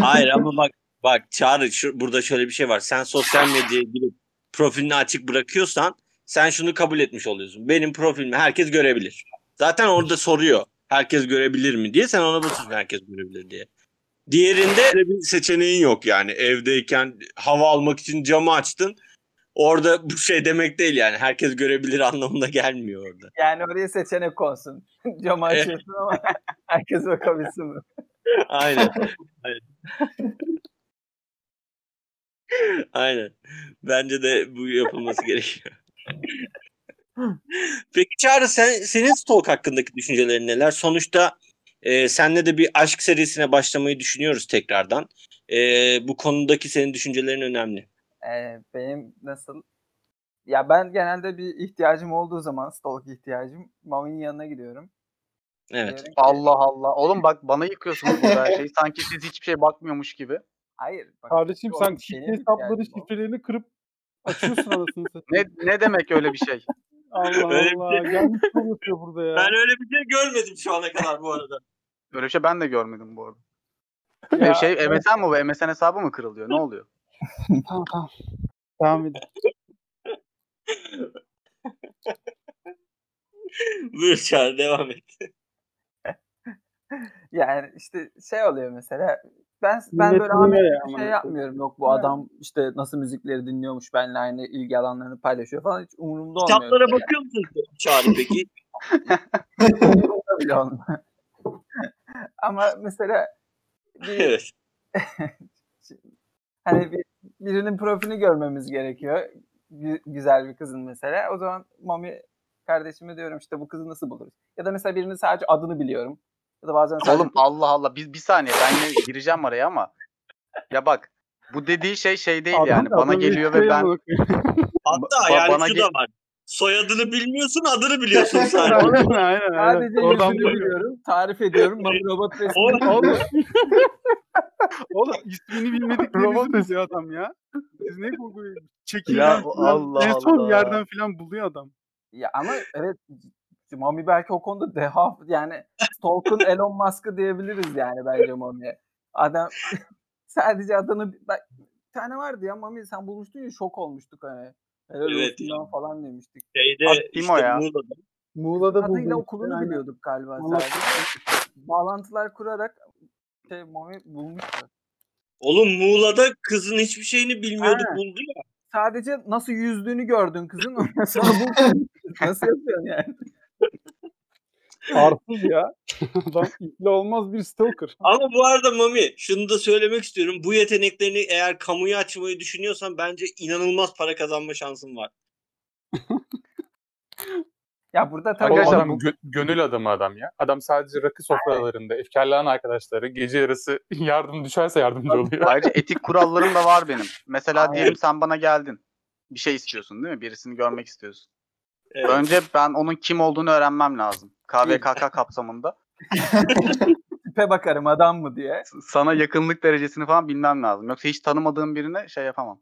Hayır ama bak bak Çağrı şu, burada şöyle bir şey var. Sen sosyal medyaya girip profilini açık bırakıyorsan sen şunu kabul etmiş oluyorsun. Benim profilimi herkes görebilir. Zaten orada soruyor. Herkes görebilir mi diye sen ona basıyorsun herkes görebilir diye. Diğerinde öyle bir seçeneğin yok yani. Evdeyken hava almak için camı açtın. Orada bu şey demek değil yani. Herkes görebilir anlamına gelmiyor orada. Yani oraya seçenek konsun. <laughs> Camı Evet. açıyorsun ama <laughs> herkes bakabilsin. <laughs> Aynen. Aynen. Aynen. Bence de bu yapılması gerekiyor. Peki Çağrı sen, senin stalk hakkındaki düşüncelerin neler? Sonuçta e, senle de bir aşk serisine başlamayı düşünüyoruz tekrardan. E, bu konudaki senin düşüncelerin önemli. Ee, benim nasıl? Ya ben genelde bir ihtiyacım olduğu zaman stalk ihtiyacım Mami'nin yanına gidiyorum. Evet. Ki, Allah Allah. Oğlum bak bana yıkıyorsunuz burada her şeyi. <laughs> Sanki siz hiçbir şey bakmıyormuş gibi. Hayır. Bak, Kardeşim sen ihtiyacım hesapları şifrelerini kırıp açıyorsun satayım. <laughs> Ne ne demek öyle bir şey? Allah Öyle bir Allah. şey- Yanlış konuşuyor burada ya. Ben öyle bir şey görmedim şu ana kadar bu arada. Öyle bir şey ben de görmedim bu arada. Ya, Bir şey MSN mi bu? MSN hesabı mı kırılıyor? Ne oluyor? Tamam tamam. Devam edin. <laughs> Buyur Çağrı devam et. <laughs> Yani işte şey oluyor mesela ben ben Millet böyle Ahmet ya gibi amına şey yapmıyorum. Yok bu adam işte nasıl müzikleri dinliyormuş benimle aynı ilgi alanlarını paylaşıyor falan hiç umurumda olmuyor. Kitaplara bakıyor musun Çağrı peki? <laughs> <laughs> Ama mesela bir, evet. <laughs> hani bir, birinin profilini görmemiz gerekiyor. Gü- güzel bir kızın mesela. O zaman Mami kardeşime diyorum işte bu kızı nasıl buluruz? Ya da mesela birinin sadece adını biliyorum. Ya da bazen sadece Oğlum Allah Allah bir, bir saniye ben yine gireceğim araya ama ya bak bu dediği şey şey değil Adam- yani bana geliyor ve ben. Hatta Ba- yani bana şu ge- da var. Soyadını bilmiyorsun, adını biliyorsun <laughs> sadece. aynen aynen. aynen. sadece Oradan yüzünü biliyorum. Tarif ediyorum. Mami robot resmi. Oğlum, oğlum <laughs> ismini bilmediklerinizi <laughs> Robot buluyor adam ya. Siz ne falan Allah en son Allah. yerden falan buluyor adam. Ya ama evet Mami belki o konuda deha yani Stalk'un Elon Musk'ı diyebiliriz yani bence Mami'ye. Adam sadece adını bak, bir tane vardı ya Mami sen bulmuştun ya şok olmuştuk hani. Helal Evet olsun ya. lan falan demiştik. Şeyde Abi, kim o işte ya? Muğla'da. Muğla'da Adıyla okulunu Aynen. biliyorduk galiba sadece. Bağlantılar kurarak şey Mami bulmuştu. Oğlum Muğla'da kızın hiçbir şeyini bilmiyorduk Ha. buldu ya. Sadece nasıl yüzdüğünü gördün kızın sonra <laughs> bu nasıl yapıyorsun yani? Arsız ya. <laughs> Adam ipli olmaz bir stalker. Ama bu arada Mami şunu da söylemek istiyorum. Bu yeteneklerini eğer kamuya açmayı düşünüyorsan bence inanılmaz para kazanma şansın var. Ya burada tabii Arkadaşlar adam bu- gö- gönül adamı adam ya. Adam sadece rakı sofralarında, efkarlanan arkadaşları gece yarısı <laughs> yardım düşerse yardımcı oluyor. Ayrıca etik kurallarım da var benim. Mesela Aynen. diyelim sen bana geldin. Bir şey istiyorsun değil mi? Birisini görmek istiyorsun. Evet. Önce ben onun kim olduğunu öğrenmem lazım. KVKK kapsamında. <laughs> tipe bakarım adam mı diye. Sana yakınlık derecesini falan bilmem lazım. Yoksa hiç tanımadığım birine şey yapamam.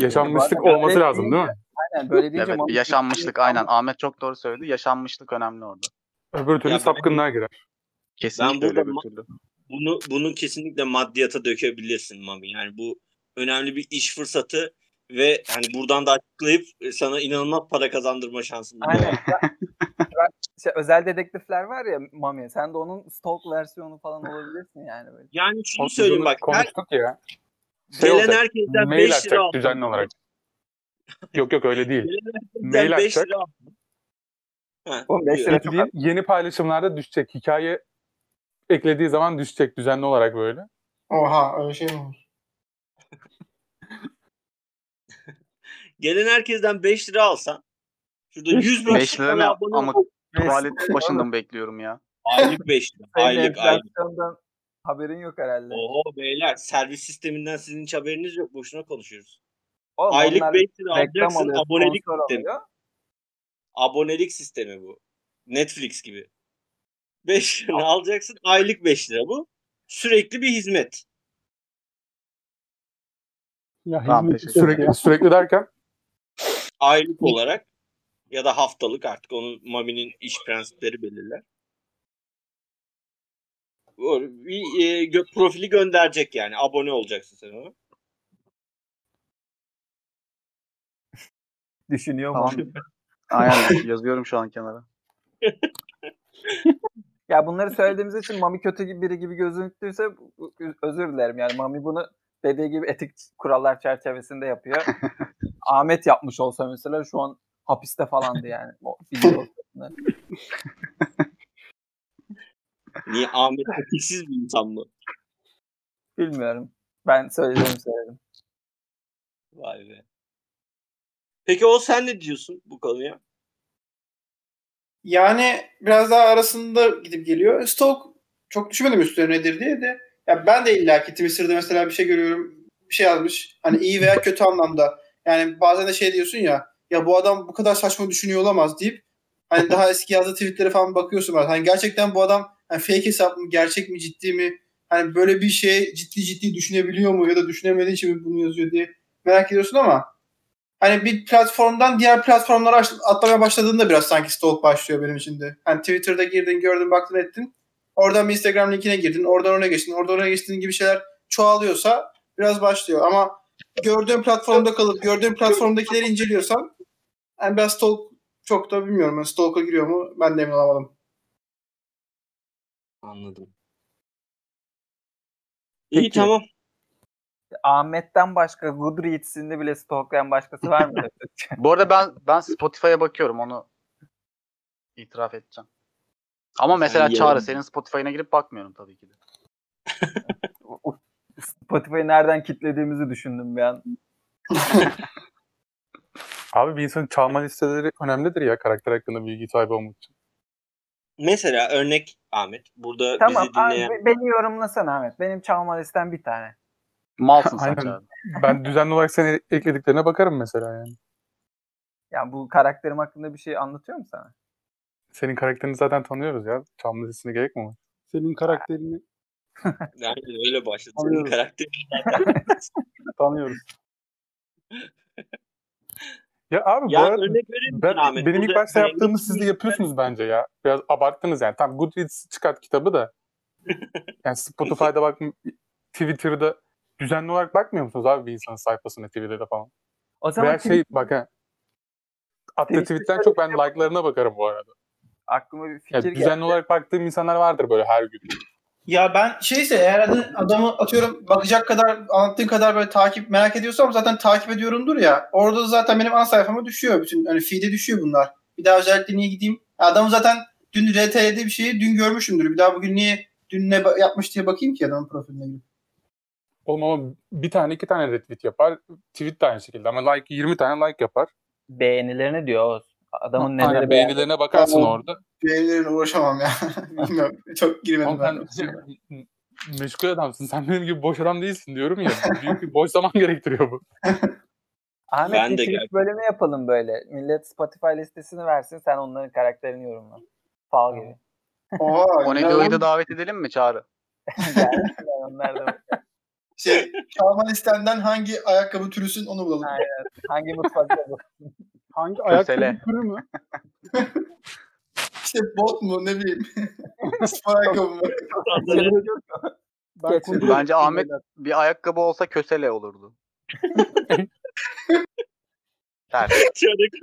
Yaşanmışlık olması lazım değil mi? Aynen böyle deyince Evet, yaşanmışlık aynen. Ahmet çok doğru söyledi. Yaşanmışlık önemli orada. Öbür türlü Ya ben- sapkınlığa girer. Kesinlikle burada öyle bir ma- türlü. Bunu bunu kesinlikle maddiyata dökebilirsin Mami. Yani bu önemli bir iş fırsatı ve hani buradan da açıklayıp e, sana inanılmaz para kazandırma şansın var. Aynen. Ya- <laughs> şey, özel dedektifler var ya Mami. Sen de onun stalk versiyonu falan olabilirsin yani böyle. Yani şunu söyleyeyim bak. Her, Konuştuk ya. Şey gelen olacak, herkesten Mail 5 lira atacak düzenli olarak. Yok yok öyle değil. Mail herkesten 5 atacak. lira. Ha, Oğlum lira çok yeni paylaşımlarda düşecek. Hikaye eklediği zaman düşecek düzenli olarak böyle. Oha öyle şey mi olur? Gelen herkesten 5 lira alsan şurada 100 bin 5 kişi lira ne? abone Ama tuvalet başında mı bekliyorum ya? Aylık <laughs> 5 lira. Aylık aylık. haberin yok herhalde. Oho beyler servis sisteminden sizin hiç haberiniz yok. Boşuna konuşuyoruz. Oğlum Aylık onlar 5 lira alacaksın alıyor, abonelik sistemi. alıyor. Abonelik sistemi bu. Netflix gibi. 5 <laughs> lira alacaksın aylık 5 lira bu. Sürekli bir hizmet. Ya Tamam, hizmet teşekkür sürekli. Sürekli sürekli derken Aylık olarak ya da haftalık artık onu Mami'nin iş prensipleri belirler. Bir e, gö- profili gönderecek yani. Abone olacaksın sen ona. <laughs> Düşünüyor Tamam. Aynen yazıyorum şu an kenara. <laughs> Ya bunları söylediğimiz için Mami kötü gibi biri gibi gözüktüyse özür dilerim. Yani Mami bunu dediği gibi etik kurallar çerçevesinde yapıyor. <laughs> Ahmet yapmış olsa mesela şu an hapiste falandı yani. O. <laughs> Niye Ahmet etiksiz bir insan mı? Bilmiyorum. Ben söylediğimi söyledim. Vay be. Peki o sen ne diyorsun bu konuya? Yani biraz daha arasında gidip geliyor. Stalk çok düşünmedim üstüne nedir diye de. Ya ben de illaki Twitter'da mesela bir şey görüyorum. Bir şey yazmış. Hani iyi veya kötü anlamda. Yani bazen de şey diyorsun ya. Ya bu adam bu kadar saçma düşünüyor olamaz deyip hani daha eski yazdığı tweetlere falan bakıyorsun. Hani gerçekten bu adam hani fake hesap mı, gerçek mi, ciddi mi? Hani böyle bir şey ciddi ciddi düşünebiliyor mu ya da düşünemediği için mi bunu yazıyor diye merak ediyorsun ama hani bir platformdan diğer platformlara atlamaya başladığında biraz sanki stalk başlıyor benim için de. Hani Twitter'da girdin, gördün, baktın, ettin. Oradan bir Instagram linkine girdin, oradan oraya geçtin, oradan oraya geçtiğin gibi şeyler çoğalıyorsa biraz başlıyor. Ama gördüğün platformda kalıp gördüğün platformdakileri inceliyorsan yani ben stalk çok da bilmiyorum. Ben stalk'a giriyor mu ben de emin olamadım. Anladım. İyi Peki. tamam. Ahmet'ten başka Goodreads'inde bile stalklayan başkası var mı? <laughs> <laughs> Bu arada ben ben Spotify'a bakıyorum onu itiraf edeceğim. Ama mesela Sen Çağrı senin Spotify'ına girip bakmıyorum tabii ki de. <laughs> Spotify'ı nereden kitlediğimizi düşündüm bir an. <laughs> Abi bir insanın çalma listeleri önemlidir ya karakter hakkında bilgi sahibi olmak için. Mesela örnek Ahmet. Burada Tamam bizi dinleyen... abi, beni yorumlasana Ahmet. Benim çalma listem bir tane. Malsın sen. Çağrı. Ben düzenli olarak seni eklediklerine bakarım mesela yani. Yani bu karakterim hakkında bir şey anlatıyor mu sana? Senin karakterini zaten tanıyoruz ya. Çalma listesine gerek mi var? Senin karakterini <laughs> Yani öyle başladı. Senin Anlıyorum. karakterin <laughs> tanıyoruz. Ya abi bu Ya arada örnek verir misin ben, Ahmet? benim ilk başta beğendiğin yaptığımız siz de yapıyorsunuz bence ya. Biraz abarttınız yani. Tam Goodreads çıkart kitabı da. <laughs> Yani Spotify'da bak Twitter'da düzenli olarak bakmıyor musunuz abi bir insanın sayfasına Twitter'da falan? O zaman Veya şey bak ha. Attığı tweetten çok ben like'larına bakarım bu arada. aklıma bir fikir Yani geldi. düzenli olarak baktığım insanlar vardır böyle her gün. Ya ben şeyse eğer adı- adamı atıyorum bakacak kadar anlattığın kadar böyle takip merak ediyorsam zaten takip ediyorumdur ya. Orada da zaten benim ana sayfama düşüyor bütün hani feed'e düşüyor bunlar. Bir daha özellikle niye gideyim? Adamı zaten dün RT'de bir şeyi dün görmüşümdür. Bir daha bugün niye dün ne yapmış diye bakayım ki adamın profiline girip. Oğlum ama bir tane iki tane retweet yapar. Tweet de aynı şekilde ama like 20 tane like yapar. Beğenilerini diyor. Adamın neleri beğenilerine bakarsın orada. Beğenilerine uğraşamam ya. <laughs> Bilmiyorum. Çok girmedim ben. sen şey, meşgul adamsın. Sen benim gibi boş adam değilsin diyorum ya. <laughs> Büyük bir boş zaman gerektiriyor bu. <laughs> Ahmet Ben bir de gel- bölümü yapalım böyle. Millet Spotify listesini versin sen onların karakterini yorumla. Fal gibi. Oha. O güzel Nedo'yu da davet edelim mi Çağrı? Gelsinler onlar da. Şey, Çalma listenden hangi ayakkabı türüsün onu bulalım. Aynen. Hangi mutfakta bu? Hangi ayakkabı türü mü? İşte bot mu ne bileyim. <laughs> Spor ayakkabı mı? Ben Bence Ahmet bir ayakkabı olsa kösele olurdu. <laughs> Çarık.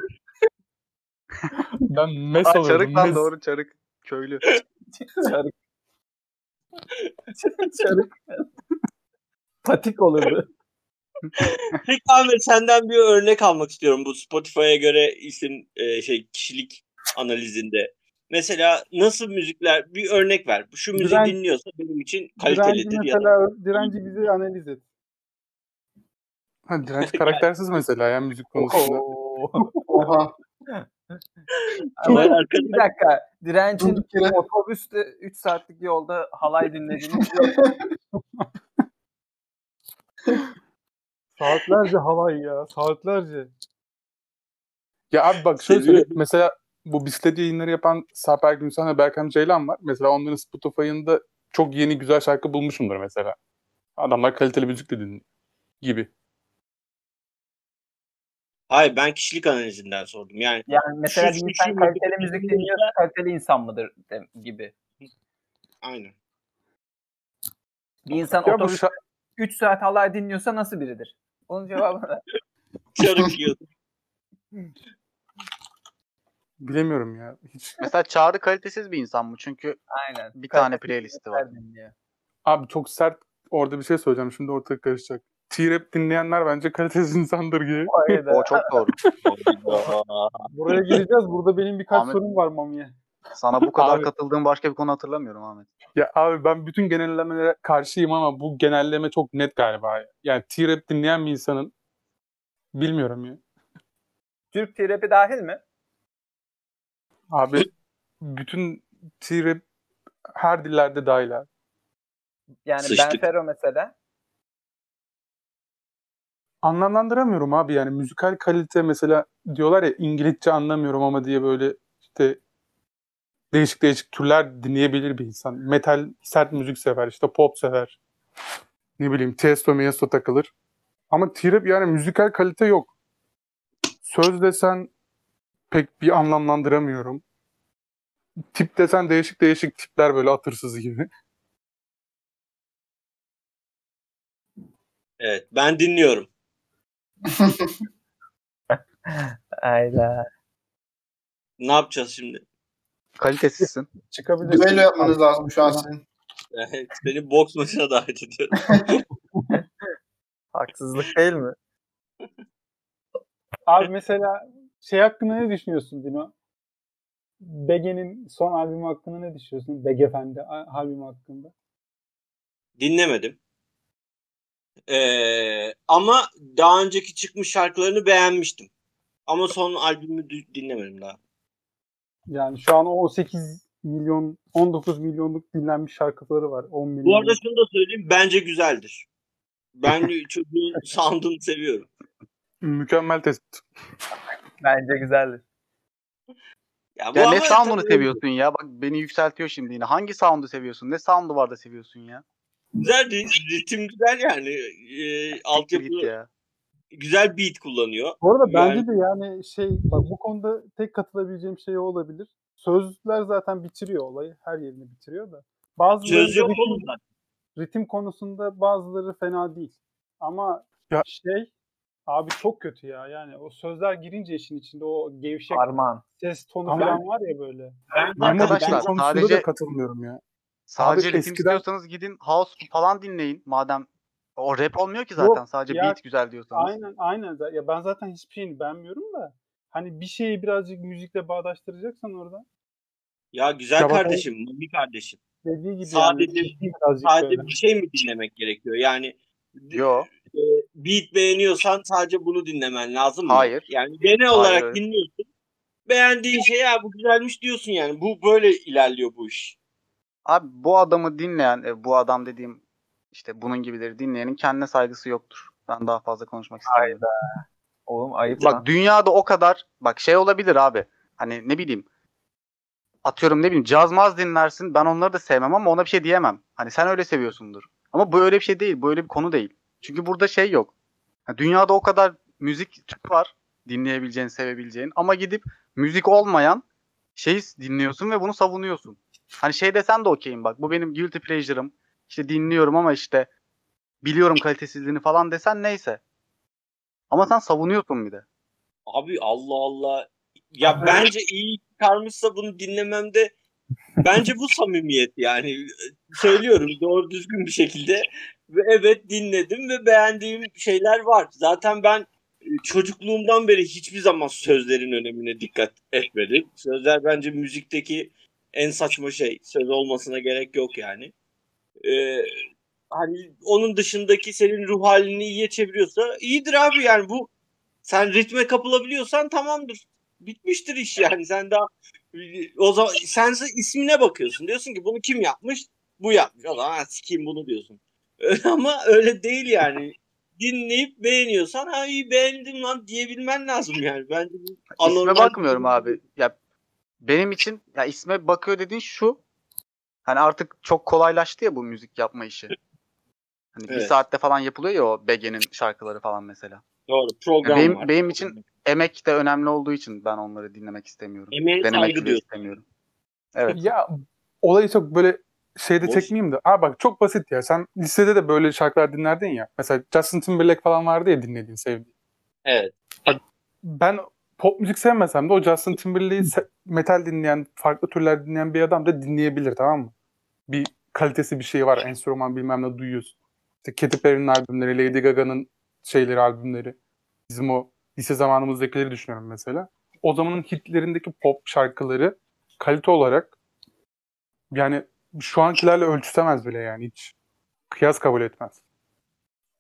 Ben mes Aa, çarık lan mes. doğru çarık. Köylü. <laughs> Çarık. Çarık. Patik olurdu. Peki Ahmet senden bir örnek almak istiyorum bu Spotify'a göre isim e, şey kişilik analizinde. Mesela nasıl müzikler bir örnek ver. Şu müzik Diren- dinliyorsa benim için Direnci kalitelidir ya da mesela direnci bizi analiz et. Ha, direnç <laughs> karaktersiz mesela ya müzik konusunda. Oha. <laughs> Ama bir dakika. Yere. otobüste 3 saatlik yolda halay dinlediğini. <laughs> Saatlerce halay ya. Saatlerce. Ya abi bak şöyle söyleyeyim. Mesela bu bisiklet yayınları yapan Saper Gümüşhan ve Berkan Ceylan var. Mesela onların Spotify'ında çok yeni güzel şarkı bulmuşumdur mesela. Adamlar kaliteli müzik de dinliyor gibi. Hayır ben kişilik analizinden sordum. Yani Yani mesela Şu- bir insan şu kaliteli müzik müzik dinliyorsa- kaliteli insan mıdır de- gibi. aynen. Bir insan şa- 3 saat halay dinliyorsa nasıl biridir? Onun cevabı da. <laughs> Çarık yiyordu. <laughs> bilemiyorum ya. Hiç. Mesela Çağrı kalitesiz bir insan mı? Çünkü Aynen. bir tane playlisti var. Abi çok sert orada bir şey söyleyeceğim. Şimdi ortalık karışacak. T-rap dinleyenler bence kalitesiz insandır gibi. O çok doğru. <laughs> Buraya gireceğiz. Burada benim birkaç Ahmet- sorum var Mami'ye. Sana bu kadar Abi- katıldığım başka bir konu hatırlamıyorum Ahmet. Ya abi ben bütün genellemelere karşıyım ama bu genelleme çok net galiba. ya. Yani T-rap dinleyen bir insanın bilmiyorum ya. Türk terapi dahil mi? Abi bütün T-rap her dillerde dahil abi. Yani Sıçtık. Ben Fero mesela. Anlamlandıramıyorum abi yani müzikal kalite mesela diyorlar ya İngilizce anlamıyorum ama diye böyle işte değişik değişik türler dinleyebilir bir insan. Metal sert müzik sever işte pop sever. Ne bileyim Tiesto Miesto takılır. Ama T-rap yani müzikal kalite yok. Söz desen pek bir anlamlandıramıyorum. Tip desen değişik değişik tipler böyle atırsız gibi. Evet ben dinliyorum. <laughs> Ayda. Ne yapacağız şimdi? Kalitesizsin. Çıkabilir. Düello yapmanız lazım şu an sizin. Evet, seni boks maçına davet ediyorum. <laughs> Haksızlık değil mi? Abi mesela şey hakkında ne düşünüyorsun Dino? Bege'nin son albümü hakkında ne düşünüyorsun? Bege Efendi albümü hakkında. Dinlemedim. Ee, ama daha önceki çıkmış şarkılarını beğenmiştim. Ama son albümü dinlemedim daha. Yani şu an o 18 milyon, 19 milyonluk dinlenmiş şarkıları var. 10 milyon. Bu arada şunu da söyleyeyim. Bence güzeldir. Ben <laughs> çocuğun sound'unu seviyorum. Mükemmel tespit. Bence güzeldir. Ya, bu Ya ne sound'unu tabii seviyorsun ya? Bak beni yükseltiyor şimdi yine. Hangi sound'u seviyorsun? Ne sound'u var da seviyorsun ya? Güzel ri- ritim güzel yani. Ee, altyapı ya. güzel beat kullanıyor. Bu arada Yani- bence de yani şey bak bu konuda tek katılabileceğim şey o olabilir. Sözler zaten bitiriyor olayı. Her yerini bitiriyor da. Bazıları Söz yok ritim, ritim konusunda bazıları fena değil. Ama Ya- şey abi çok kötü ya. Yani o sözler girince işin içinde o gevşek Armağan. ses tonu Ama- falan var ya böyle. Ben, Ama Arkadaşlar, konusunda sadece- da katılmıyorum ya. Sadece Abi ritim eskiden- istiyorsanız gidin house falan dinleyin. Madem o rap olmuyor ki zaten. Yok, Sadece ya- beat güzel diyorsanız. Aynen aynen. Ya ben zaten hiçbir şeyini beğenmiyorum da hani bir şeyi birazcık müzikle bağdaştıracaksan orada ya güzel Ya bak o- kardeşim, Mami kardeşim. dediği gibi Sadece- yani birazcık Sadece böyle. bir şey mi dinlemek gerekiyor? Yani Yo. Beat beğeniyorsan sadece bunu dinlemen lazım mı? Hayır. Yani genel olarak Hayır. dinliyorsun. Beğendiğin şey ya bu güzelmiş diyorsun yani. Bu böyle ilerliyor bu iş. Abi bu adamı dinleyen, e, bu adam dediğim işte bunun gibileri dinleyenin kendine saygısı yoktur. Ben daha fazla konuşmak istemiyorum. Oğlum ayıp lan. Bak dünyada o kadar bak şey olabilir abi. Hani ne bileyim atıyorum ne bileyim caz maz dinlersin. Ben onları da sevmem ama ona bir şey diyemem. Hani sen öyle seviyorsundur. Ama bu öyle bir şey değil. Bu öyle bir konu değil. Çünkü burada şey yok. Ha, dünyada o kadar müzik türü var dinleyebileceğin, sevebileceğin ama gidip müzik olmayan şeyi dinliyorsun ve bunu savunuyorsun. Hani şey desen de okeyim bak. Bu benim guilty pleasure'ım. İşte dinliyorum ama işte biliyorum kalitesizliğini falan desen neyse. Ama sen savunuyorsun bir de. Abi Allah Allah. Ya bence iyi çıkarmışsa bunu dinlememde bence bu samimiyet yani. Söylüyorum doğru düzgün bir şekilde. Ve evet dinledim ve beğendiğim şeyler var. Zaten ben e, çocukluğumdan beri hiçbir zaman sözlerin önemine dikkat etmedim. Sözler bence müzikteki en saçma şey. Söz olmasına gerek yok yani. Ee, hani onun dışındaki senin ruh halini iyiye çeviriyorsa iyidir abi yani bu sen ritme kapılabiliyorsan tamamdır. Bitmiştir iş yani. Sen daha o zaman sen ismine bakıyorsun. Diyorsun ki bunu kim yapmış? Bu yapmış. O zaman "Ha, sikeyim bunu diyorsun. <laughs> Ama öyle değil yani. Dinleyip beğeniyorsan ha iyi beğendim lan diyebilmen lazım yani. Bence bu İsme anormal- bakmıyorum abi. Ya benim için ya isme bakıyor dediğin şu. Hani artık çok kolaylaştı ya bu müzik yapma işi. Hani bir Evet. saatte falan yapılıyor ya o Bege'nin şarkıları falan mesela. Doğru program benim- var. benim için Emek de önemli olduğu için ben onları dinlemek istemiyorum. Emeğe Denemek saygı diyorsun. istemiyorum. Evet. Ya olayı çok böyle şeyde Boş. çekmeyeyim de. Aa bak çok basit ya. Sen lisede de böyle şarkılar dinlerdin ya. Mesela Justin Timberlake falan vardı ya dinlediğin, sevdiğin. Evet. Ben pop müzik sevmesem de o Justin Timberlake'i metal dinleyen, farklı türler dinleyen bir adam da dinleyebilir tamam mı? Bir kalitesi bir şey var. Enstrüman bilmem ne duyuyorsun. İşte Katy Perry'nin albümleri, Lady Gaga'nın şeyleri, albümleri. Bizim o lise zamanımızdakileri düşünüyorum mesela. O zamanın hitlerindeki pop şarkıları kalite olarak yani şu ankilerle ölçüsemez bile yani hiç. Kıyas kabul etmez.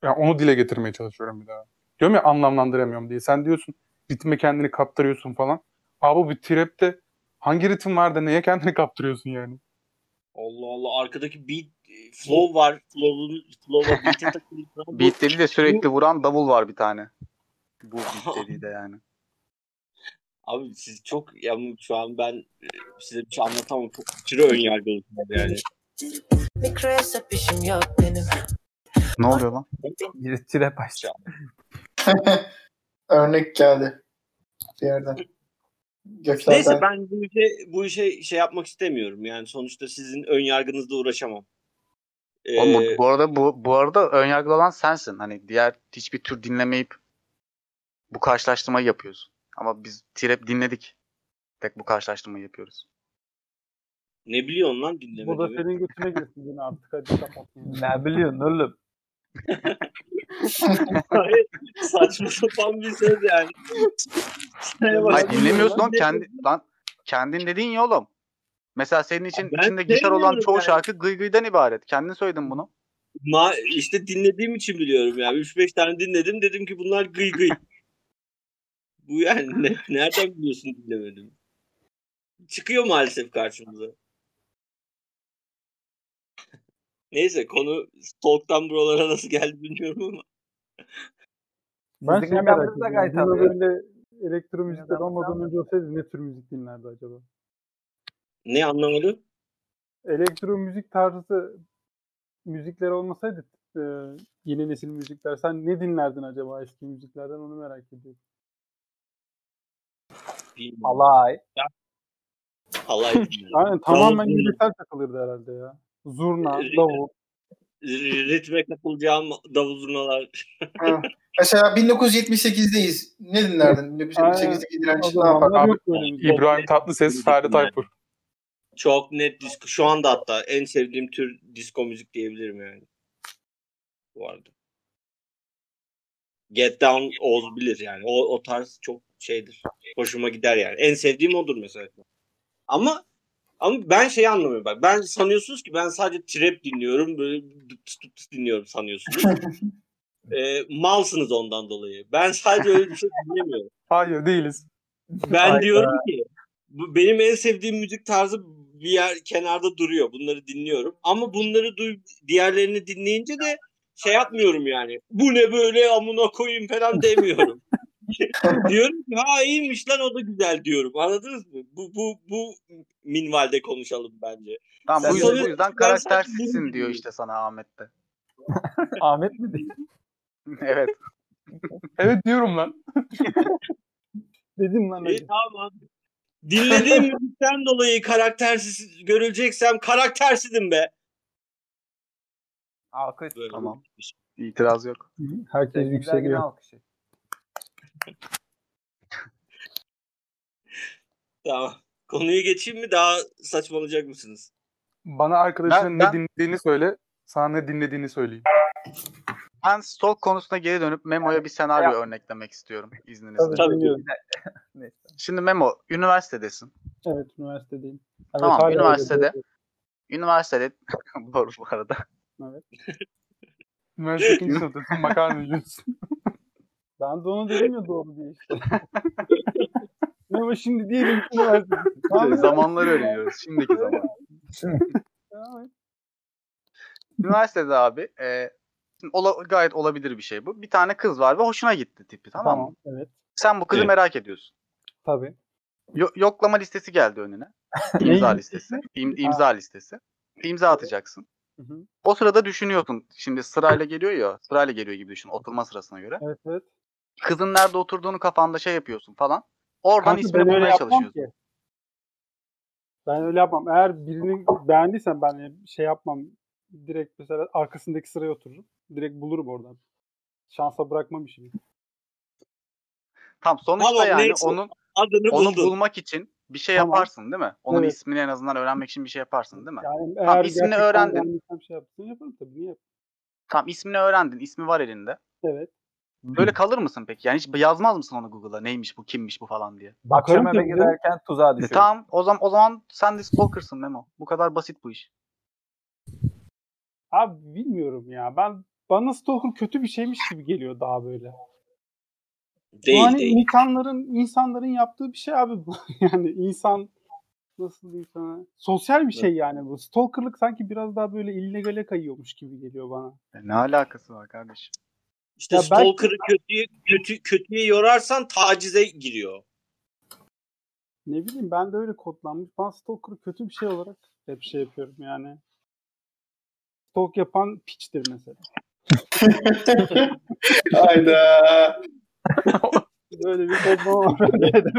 Yani onu dile getirmeye çalışıyorum bir daha. Diyorum ya anlamlandıramıyorum diye. Sen diyorsun ritme kendini kaptırıyorsun falan. Abi bir trapte hangi ritim var da neye kendini kaptırıyorsun yani? Allah Allah arkadaki beat e, flow var. Flow'un flow'a beat'e takılı. Bu- Beat dedi de sürekli vuran davul var bir tane. Bu beat <laughs> dediği de yani. Abi siz çok ya şu an ben e, size bir şey anlatamam. Çok aşırı ön yargılısınız yani. Bir kresap işim yok benim. Ne oluyor lan? Bir trap açtı. <laughs> Örnek geldi bir yerden. Göklerden. Neyse ben bu işe bu işe şey yapmak istemiyorum. Yani sonuçta sizin ön yargınızla uğraşamam. Ee, Oğlum bu, bu arada bu bu arada önyargılı olan sensin. Hani diğer hiçbir tür dinlemeyip bu karşılaştırmayı yapıyorsun. Ama biz trap dinledik. Tek bu karşılaştırmayı yapıyoruz. Ne biliyorsun lan Bu da senin götüne girsin yine artık hadi kapat. Ne biliyorsun oğlum? Hayır, saçma sapan bir söz yani. Hayır dinlemiyorsun Lan oğlum kendi lan kendin dediğin ya oğlum. Mesela senin için Ben içinde gitar olan çoğu yani. şarkı gıy gıydan ibaret. Kendin söyledin bunu. Ma işte dinlediğim için biliyorum ya. 3-5 tane dinledim dedim ki bunlar gıy gıy. Bu yani ne, nereden biliyorsun dinlemedim? Çıkıyor maalesef karşımıza. Neyse konu Stalk'tan buralara nasıl geldi bilmiyorum ama. Ben şey merak ediyorum. böyle elektro müzikler olmadan önce olsaydı ne tür müzik dinlerdi acaba? Ne anlamadım? Elektro müzik tarzı müzikler olmasaydı e, yeni nesil müzikler sen ne dinlerdin acaba eski müziklerden onu merak ediyorum. Bilmiyorum. Alay. Alay dinliyorum. Aynen tamamen yöresel takılırdı herhalde ya. Zurna, davul. Ritme kapılacağım davul zurnalar. Mesela 1978'deyiz. Ne dinlerdin? 1978'deki O direnç ne yapar? İbrahim Tatlıses, Ferdi Tayfur. Çok net disco. Şu anda hatta en sevdiğim tür disco müzik diyebilirim yani. Bu arada. Get Down Oz bilir yani. O, o tarz çok şeydir. Hoşuma gider yani. En sevdiğim odur mesela. Ama ama ben şeyi anlamıyorum bak. Ben sanıyorsunuz ki ben sadece trap dinliyorum. Böyle dıt dıt dıt dinliyorum sanıyorsunuz. <laughs> Ee, malsınız ondan dolayı. Ben sadece öyle bir şey dinlemiyorum. Hayır değiliz. Ben Hayda. diyorum ki bu benim en sevdiğim müzik tarzı bir yer kenarda duruyor. Bunları dinliyorum. Ama bunları duy diğerlerini dinleyince de şey yapmıyorum yani. Bu ne böyle amına koyayım falan demiyorum. <laughs> <laughs> diyorum ki ha iyiymiş lan o da güzel diyorum. Anladınız mı? Bu bu bu minvalde konuşalım bence. Tamam bu yüzden, bu yüzden karaktersizsin diyor işte sana Ahmet de. <laughs> Ahmet mi diyor? <laughs> evet. Evet diyorum lan. Dedim lan İyi hadi. tamam abi. Dinlediğim müzikten dolayı karaktersiz görüleceksem karaktersizim be. Alkış. Böyle Tamam. İtiraz yok. Herkes yükseliyor. alkışı. <laughs> Tamam. Konuyu geçeyim mi daha saçmalayacak mısınız? Bana arkadaşının Ben- ne ben- dinlediğini söyle. Sana ne dinlediğini söyleyeyim. Ben stalk konusuna geri dönüp Memo'ya bir senaryo örneklemek istiyorum izninizle. Tabii. <laughs> Neyse. Şimdi Memo üniversitedesin. Evet üniversitedeyim. Evet, Tamam, öyle, üniversitede. doğru. <laughs> Üniversitede doğru bu arada. Evet. Üniversite ikinci sınıftasın makarna yiyorsun. Ben de onu dedim ya doğru diye işte. <laughs> Ama şimdi diyelim ki üniversitedesin. Tamam, Zamanları öğreniyoruz. Şimdiki zaman. Üniversitede abi e, ola- gayet olabilir bir şey bu. Bir tane kız var ve hoşuna gitti tipi tamam, mı? Tamam. Evet. Sen bu kızı Evet. merak ediyorsun. Tabii. Yo- yoklama listesi geldi önüne. <laughs> İmza listesi. İm- imza listesi. İmza atacaksın. Hı hı. O sırada düşünüyorsun. Şimdi sırayla geliyor ya. Sırayla geliyor gibi düşün. Oturma sırasına göre. Evet evet. Kızın nerede oturduğunu kafanda şey yapıyorsun falan. Oradan Kanka ismini bulmaya çalışıyorsun. ki. Ben öyle yapmam. Eğer birini beğendiysen ben şey yapmam. Direkt mesela arkasındaki sıraya otururum. Direkt bulurum oradan. Şansa bırakmam işimi. Tam sonuçta Tamam, yani neyse. onun Adını onu buldun. bulmak için bir şey Tamam. yaparsın değil mi? Onun Evet. ismini en azından öğrenmek için bir şey yaparsın değil mi? Yani Tamam, eğer ismini gerçekten öğrendin. şey yaparım tabii. Niye? Tamam ismini öğrendin. ismi var elinde. Evet. Böyle kalır mısın peki? Yani hiç yazmaz mısın onu Google'a? Neymiş bu, kimmiş bu falan diye. Bakarım Akşam eve tabii giderken tuzağa E düşüyor. tamam o zaman o zaman sen de stalker'sın Memo. Bu kadar basit bu iş. Abi bilmiyorum ya. Ben bana stalker kötü bir şeymiş gibi geliyor daha böyle. Değil hani değil. insanların insanların yaptığı bir şey abi bu. <laughs> yani insan nasıl diyeyim sana? Sosyal bir şey yani bu. Stalkerlık sanki biraz daha böyle illegale kayıyormuş gibi geliyor bana. E ne alakası var kardeşim? İşte Ya stalker'ı kötüye, kötü, kötüye yorarsan tacize giriyor. Ne bileyim ben de öyle kodlanmış. Ben stalker'ı kötü bir şey olarak hep şey yapıyorum yani. Stalk yapan piçtir mesela. <laughs> Hayda. <laughs> Böyle bir kodlama var.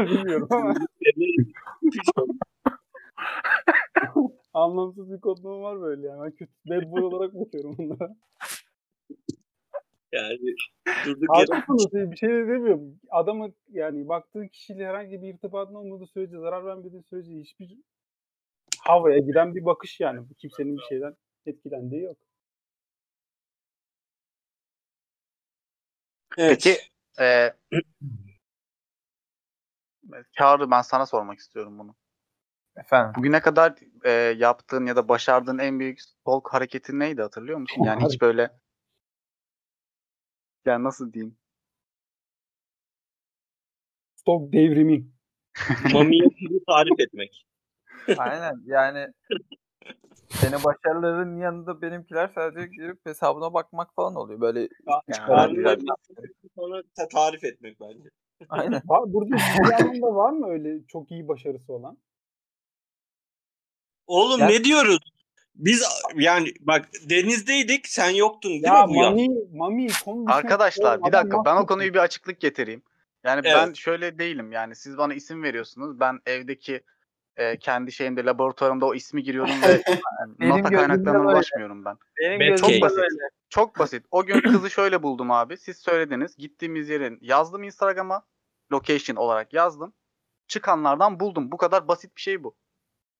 Bilmiyorum ama <laughs> anlamsız bir kodlama var böyle yani. Ben kötü boy olarak bakıyorum bunlara. Yani durduk yere Haklısınız bir şey de demiyorum. Adamı yani baktığı kişiyle herhangi bir irtibatın olmadığı sürece zarar vermediği sürece hiçbir havaya giden bir bakış yani. Kimsenin bir şeyden etkilendiği yok. Evet. Peki e, Çağrı ben sana sormak istiyorum bunu. Efendim. Bugüne kadar e, yaptığın ya da başardığın en büyük stalk hareketi neydi hatırlıyor musun? Yani hiç böyle yani nasıl diyeyim? Stok devrimi. Mami'ye sizi tarif etmek. Aynen yani senin başarıların yanında benimkiler sadece girip hesabına bakmak falan oluyor. Böyle yani, Çıkaranları sonra ta- tarif etmek bence. aynen. <laughs> Var, burada bir var mı öyle çok iyi başarısı olan? Oğlum Ya- ne diyoruz? Biz yani bak denizdeydik sen yoktun değil Ya mi bu? Mami, Mami konu Arkadaşlar bir dakika ben o konuyu bir açıklık getireyim. Yani Evet. ben şöyle değilim yani siz bana isim veriyorsunuz. Ben evdeki e, kendi şeyimde laboratuvarımda o ismi giriyorum ve <laughs> nota kaynaklarına ulaşmıyorum ben. Benim Bad gözümde case. böyle. Çok basit. O gün kızı şöyle buldum abi. Siz söylediniz. Gittiğimiz yerin yazdım Instagram'a. Location olarak yazdım. Çıkanlardan buldum. Bu kadar basit bir şey bu.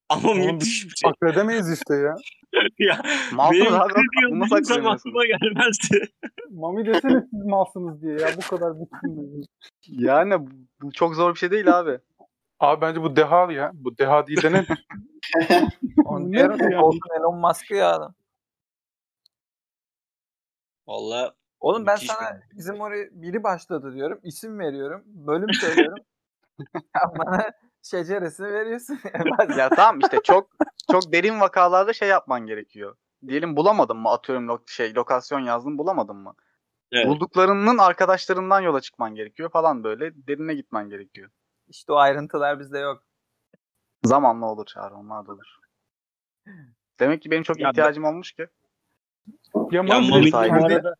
Ama Oğlum müthiş bir şey. akledemeyiz işte ya. <laughs> ya, Malsınız benim abi. 40 yıl Bunu nasıl akledemiyorsunuz? aklıma gelmezdi. Mami desene siz malsınız diye ya bu kadar <laughs> bitkin. Yani bu çok zor bir şey değil abi. Abi bence bu deha ya. Bu deha değil de <laughs> ne? Diyorum ki olsun Elon Musk'ı ya adam. Valla Oğlum ben sana bizim oraya biri başladı diyorum. isim veriyorum. Bölüm söylüyorum. Bana şeceresini veriyorsun. <laughs> Ya tamam işte çok çok derin vakalarda şey yapman gerekiyor. Diyelim bulamadın mı atıyorum lo- şey lokasyon yazdım bulamadın mı? Evet. Bulduklarının arkadaşlarından yola çıkman gerekiyor falan böyle derine gitmen gerekiyor. işte o ayrıntılar bizde yok. Zamanla olur çağrı onlar da olur. Demek ki benim çok Ya ben- ihtiyacım olmuş ki. Ya Ya Mami bu arada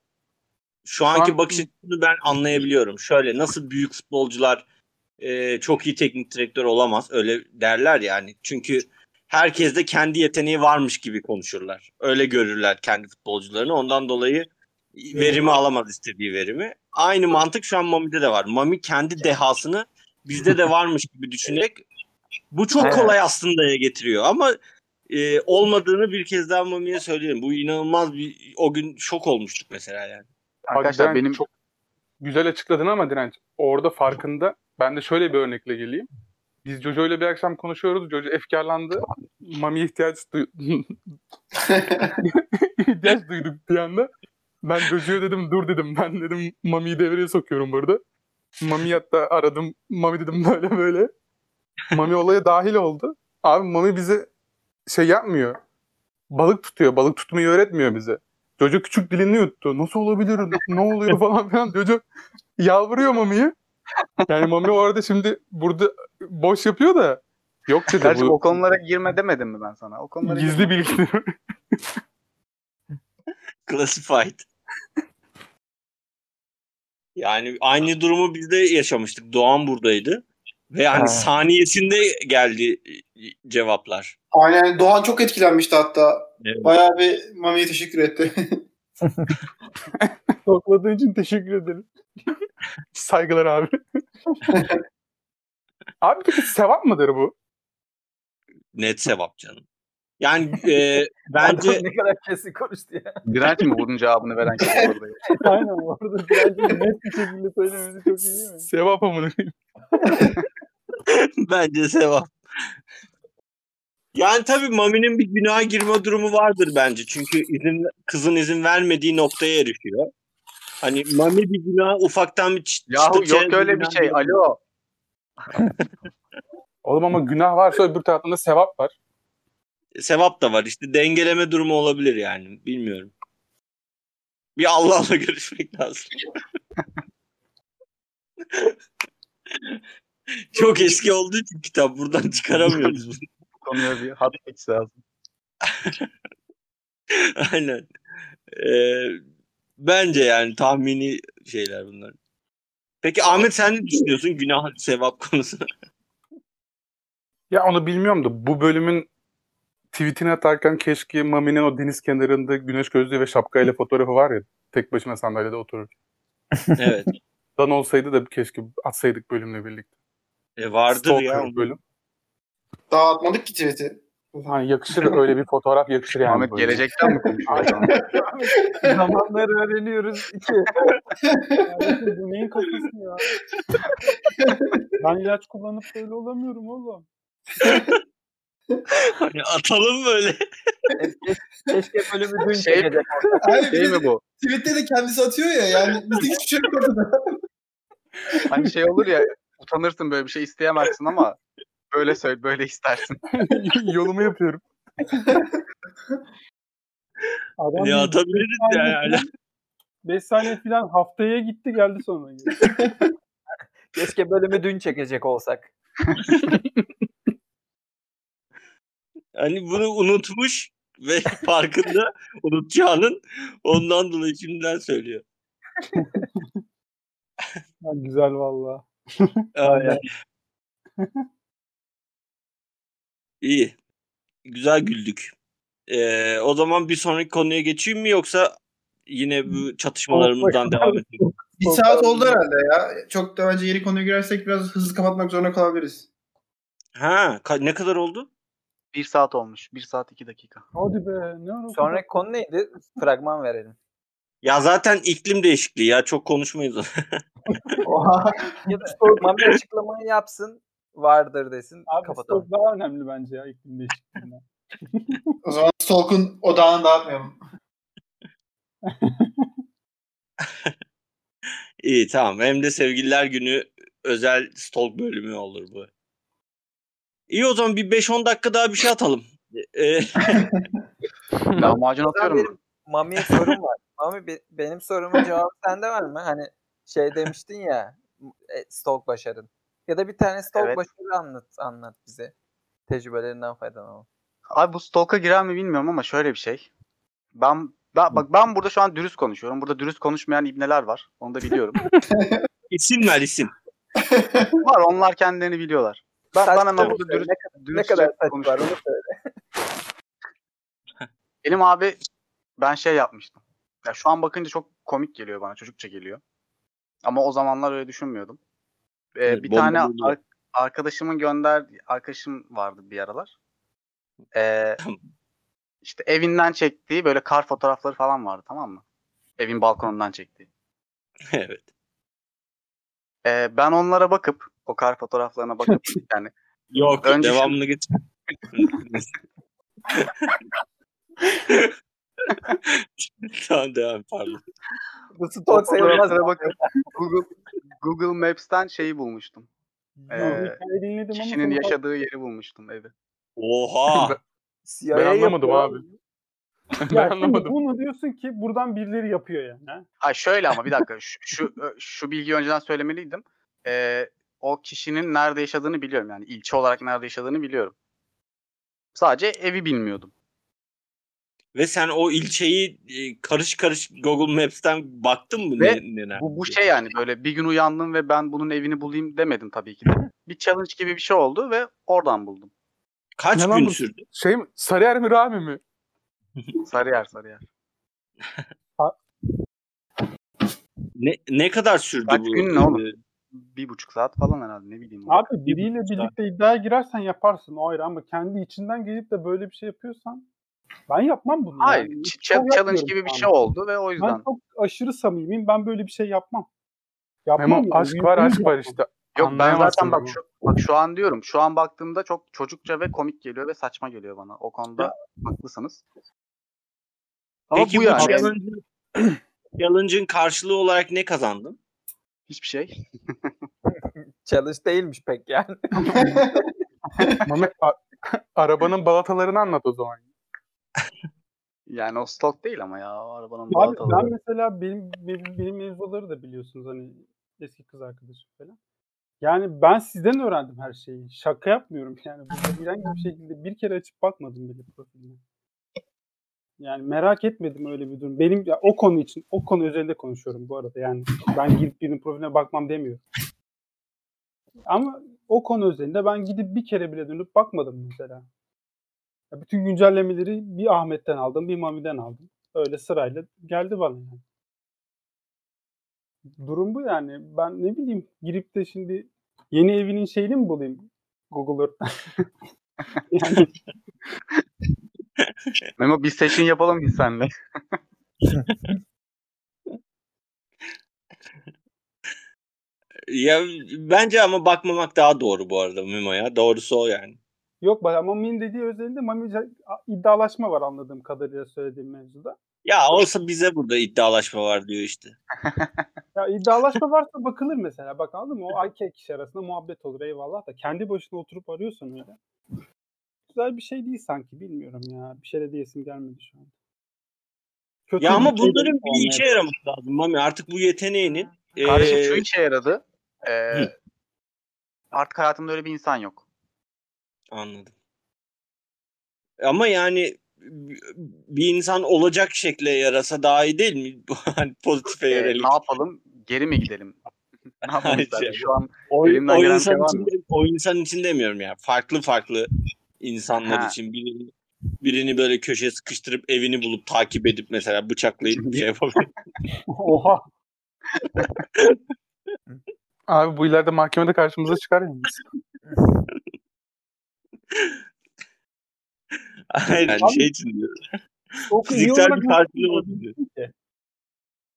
şu anki an- bakış açısını ben anlayabiliyorum. Şöyle nasıl büyük futbolcular e, çok iyi teknik direktör olamaz öyle derler yani. Çünkü herkes de kendi yeteneği varmış gibi konuşurlar. Öyle görürler kendi futbolcularını. Ondan dolayı verimi alamaz istediği verimi. Aynı mantık şu an Mami'de de var. Mami kendi dehasını bizde de varmış gibi düşünerek bu çok kolay aslında getiriyor ama e, olmadığını bir kez daha Mami'ye söyleyelim. Bu inanılmaz bir o gün şok olmuştuk mesela yani. Arkadaşlar benim çok güzel açıkladın ama Direnç orada farkında. Ben de şöyle bir örnekle geleyim. Biz Jojo ile bir akşam konuşuyoruz. Jojo efkarlandı. Mami ihtiyaç, duy <laughs> ihtiyaç duyduk bir anda. Ben Jojo'ya dedim dur dedim. Ben dedim Mami'yi devreye sokuyorum burada. Mami hatta aradım. Mami dedim böyle böyle. Mami olaya dahil oldu. Abi Mami bize şey yapmıyor. Balık tutuyor. Balık tutmayı öğretmiyor bize. Jojo küçük dilini yuttu. Nasıl olabilir? Ne oluyor falan filan. Jojo yalvarıyor Mami'ye. Yani Mami orada şimdi burada boş yapıyor da yok dedi Kardeşim bu o konulara girme demedim mi ben sana? O konulara gizli girme. bilgi. <laughs> Classified. Yani aynı durumu biz de yaşamıştık. Doğan buradaydı. Ve yani Ha. saniyesinde geldi e, cevaplar. Aynen Doğan çok etkilenmişti hatta. Evet. Bayağı bir Mami'ye teşekkür etti. <laughs> <laughs> Tokladığın için teşekkür ederim. <laughs> Saygılar abi. <laughs> abi peki sevap mıdır bu? Net sevap canım. Yani e, bence Adam ne kadar kesik konuştu ya. Direnç mi bunun cevabını veren kişi orada? Aynen orada bence net bir şekilde söylemesi çok iyi değil mi? Sevap amına bence sevap. Yani tabii Mami'nin bir günaha girme durumu vardır bence. Çünkü izin, kızın izin vermediği noktaya erişiyor. Hani Mami bir günah ufaktan bir çı- Yahu çıtır yok öyle bir şey. Alo. <laughs> Oğlum ama günah varsa öbür taraftan da sevap var. Sevap da var. İşte dengeleme durumu olabilir yani. Bilmiyorum. Bir Allah'la <laughs> görüşmek lazım. <laughs> Çok eski olduğu için kitap buradan çıkaramıyoruz bunu. Konuya bir hat geçsi lazım. <laughs> Aynen. Ee, bence yani tahmini şeyler bunlar. Peki Ahmet sen ne düşünüyorsun günah sevap konusunda? Ya onu bilmiyorum da bu bölümün tweetini atarken keşke Mami'nin o deniz kenarında güneş gözlüğü ve şapkayla fotoğrafı var ya tek başına sandalyede oturur. <laughs> evet. Dan olsaydı da keşke atsaydık bölümle birlikte. E vardır Stalker ya. bölüm. Daha atmadık ki tweet'i. Hani yakışır öyle bir fotoğraf yakışır yani. Ahmet böyle. gelecekten mi konuşuyor şu an? <laughs> Zamanları öğreniyoruz. İki. <laughs> Bu neyin kafası ya? Ben ilaç kullanıp böyle olamıyorum oğlum. <laughs> Hani atalım böyle. Keşke, keşke bölümü dün Şey- çekecek. Abi Şey bir mi bu? tweette de kendisi atıyor ya yani bizde hiçbir şey yok ortada. Hani şey olur ya utanırsın böyle bir şey isteyemezsin ama böyle söyle böyle istersin. <laughs> Yolumu yapıyorum. Adam Ya atabiliriz ya yani. falan- Beş saniye falan haftaya gitti geldi sonra. <laughs> Keşke bölümü dün çekecek olsak. <laughs> Hani bunu unutmuş ve farkında unutacağının ondan dolayı şimdiden söylüyor. Güzel valla. Aynen. İyi. Güzel güldük. Ee, o zaman bir sonraki konuya geçeyim mi yoksa yine bu çatışmalarımızdan devam edelim? Bir saat oldu herhalde ya. Çok da bence yeni konuya girersek biraz hızlı kapatmak zorunda kalabiliriz. Ha, ka- ne kadar oldu? Bir saat olmuş. Bir saat iki dakika. Hadi be ne ara Sonraki konu neydi? Fragman verelim. Ya zaten iklim değişikliği ya çok konuşmayız. Oha. <laughs> Ya da Mami açıklamayı yapsın. Vardır desin. Abi kapatalım. stok daha önemli bence ya iklim değişikliğinden. o zaman Stalk'un odağını dağıtmayalım. <laughs> İyi tamam. Hem de sevgililer günü özel stalk bölümü olur bu. İyi o zaman bir 5-10 dakika daha bir şey atalım. <laughs> Ee, O zaman atıyorum. benim Mami'ye sorum var. <laughs> Mami be- benim sorumun cevabı sende var mı? Hani şey demiştin ya e, stalk başarın. Ya da bir tane stalk Evet. başarı anlat anlat bize. Tecrübelerinden faydalanalım. Abi bu stalk'a girer mi bilmiyorum ama şöyle bir şey. Ben, ben bak ben burada şu an dürüst konuşuyorum. Burada dürüst konuşmayan ibneler var. Onu da biliyorum. <laughs> isim ver isim. <laughs> var onlar kendilerini biliyorlar. Ben, ben ama tabii. burada dürüst, ne, kadar- ne dürüstçe kadar saç var onu söyle. <laughs> Benim abi ben şey yapmıştım. Ya şu an bakınca çok komik geliyor bana. Çocukça geliyor. Ama o zamanlar öyle düşünmüyordum. Ee, Evet, bir bomba tane ar- arkadaşımın gönder arkadaşım vardı bir aralar. Ee, işte evinden çektiği böyle kar fotoğrafları falan vardı tamam mı? Evin balkonundan çektiği. <laughs> evet. Ee, ben onlara bakıp o kar fotoğraflarına bakıp <laughs> yani Yok Önce şu- devamını getir. <laughs> <laughs> tamam devam pardon. Bu o stalk sayılmaz. bakıp Google Google Maps'ten şeyi bulmuştum. Bu Ee, kişinin yaşadığı yeri bulmuştum evi. Oha. CIA <laughs> Ben anlamadım abi. <laughs> Ya ben anlamadım. bunu diyorsun ki buradan birileri yapıyor yani. ha? Ha şöyle ama bir dakika şu şu, şu bilgiyi önceden söylemeliydim. Ee, o kişinin nerede yaşadığını biliyorum yani ilçe olarak nerede yaşadığını biliyorum. Sadece evi bilmiyordum. Ve sen o ilçeyi e, karış karış Google Maps'ten baktın mı? Ve ne, ne, Bu bu şey yani böyle bir gün uyandım ve ben bunun evini bulayım demedim tabii ki de. <laughs> Bir challenge gibi bir şey oldu ve oradan buldum. Kaç Ne lan gün bu? sürdü? Şey mi? Sarıyer mi Rami mi? <laughs> Sarıyer Sarıyer. Ne, ne kadar sürdü Kaç bu? gün ne oğlum? e, Bir buçuk saat falan herhalde ne bileyim. Abi biriyle birlikte iddiaya girersen yaparsın o ayrı ama kendi içinden gelip de böyle bir şey yapıyorsan ben yapmam bunu. Hayır yani. ch- Şov challenge gibi bir şey oldu ve o Ben yüzden. çok aşırı samimiyim. Ben böyle bir şey yapmam. Yapmam Memo yani, aşk var aşk var işte. Yok ben zaten bak şu, bak şu an diyorum. Şu an baktığımda çok çocukça ve komik geliyor ve saçma geliyor bana. O konuda haklısınız. Ama Peki bu bu, yani. challenge'ın, <clears throat> challenge'ın karşılığı olarak ne kazandın? Hiçbir şey. <laughs> Challenge değilmiş pek yani. <laughs> Mehmet arabanın balatalarını anlat o zaman. Yani o stok değil ama ya. o Arabanın Abi ben mesela benim, benim, benim mevzuları da biliyorsunuz hani eski kız arkadaşım falan. Yani ben sizden öğrendim her şeyi. Şaka yapmıyorum yani. Burada herhangi bir şekilde bir kere açıp bakmadım bile profiline. Yani merak etmedim öyle bir durum. Benim ya, o konu için, o konu üzerinde konuşuyorum bu arada. Yani ben girip birinin profiline bakmam demiyorum. Ama o konu üzerinde ben gidip bir kere bile dönüp bakmadım mesela. Ya bütün güncellemeleri bir Ahmet'ten aldım, bir Mami'den aldım. Öyle sırayla geldi bana yani. Durum bu yani. Ben ne bileyim girip de şimdi yeni evinin şeyini mi bulayım Google Earth'ten? <laughs> Yani <laughs> Memo bir session yapalım biz seninle. <laughs> Ya bence ama bakmamak daha doğru bu arada Memo'ya. Doğrusu o yani. Yok bak ama Mami'nin dediği özelinde Mami iddialaşma var anladığım kadarıyla söylediğim mevzuda. Ya olsa bize burada iddialaşma var diyor işte. Ya iddialaşma varsa bakılır mesela. Bak anladın mı? O iki kişi arasında muhabbet olur eyvallah da kendi başına oturup arıyorsan öyle. Güzel bir şey değil sanki bilmiyorum ya. Bir şey de diyesim gelmedi şu an. Kötü Ya bir ama şey bunların bir olmaya işe yaraması lazım Mami. Artık bu yeteneğinin Kardeşim eee, şu işe yaradı. Ee, artık hayatımda öyle bir insan yok. Anladım. Ama yani bir insan olacak şekle yarasa daha iyi değil mi? <laughs> Hani pozitife Ee, yönelik. ne yapalım? Geri mi gidelim? <laughs> ne yapalım şey- Şu an O, elimden o gelen insan şey var için, mı? o insan için demiyorum ya. Farklı farklı insanlar Ha. için birini, birini böyle köşeye sıkıştırıp evini bulup takip edip mesela bıçaklayıp bir <laughs> şey yapabilir. Oha. Abi bu ileride mahkemede karşımıza çıkar ya. Hayır yani şey için diyorum. Fiziksel bir karşılığı olsun kullanabilirsin ki?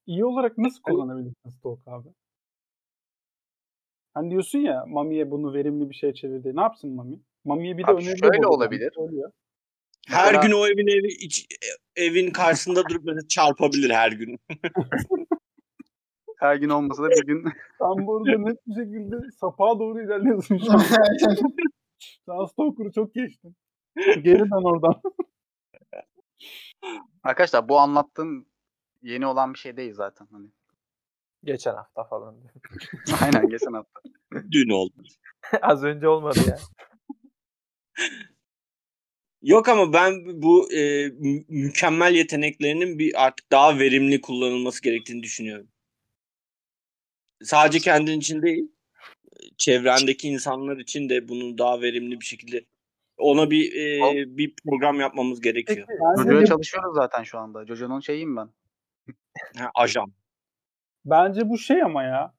İyi olarak nasıl kullanabilirsin Stalk abi? Hani diyorsun ya Mami'ye bunu verimli bir şey çevirdi. Ne yapsın Mami? Mami'ye bir de Abi öneride şöyle olabilir. Söylüyor. Her Mesela- gün o evin evi iç, evin karşısında durup böyle çarpabilir her gün. Her gün olmasa da bir gün Sen bu arada net bir şekilde sapağa doğru ilerliyorsun şu an. <laughs> Sen Stalker'ı çok geçtin. Geriden oradan. <laughs> Arkadaşlar bu anlattığım yeni olan bir şey değil zaten. Hani. Geçen hafta falan. <laughs> Aynen geçen hafta. <laughs> Dün oldu. Az önce olmadı ya. Yok ama ben bu e, mü- mükemmel yeteneklerinin bir artık daha verimli kullanılması gerektiğini düşünüyorum. Sadece kendin için değil, çevrendeki insanlar için de bunu daha verimli bir şekilde ona bir e, bir program yapmamız gerekiyor. Jojo'ya de, çalışıyoruz zaten şu anda. Jojo'nun şeyiyim ben. Ha, ajan. bence bu şey ama ya.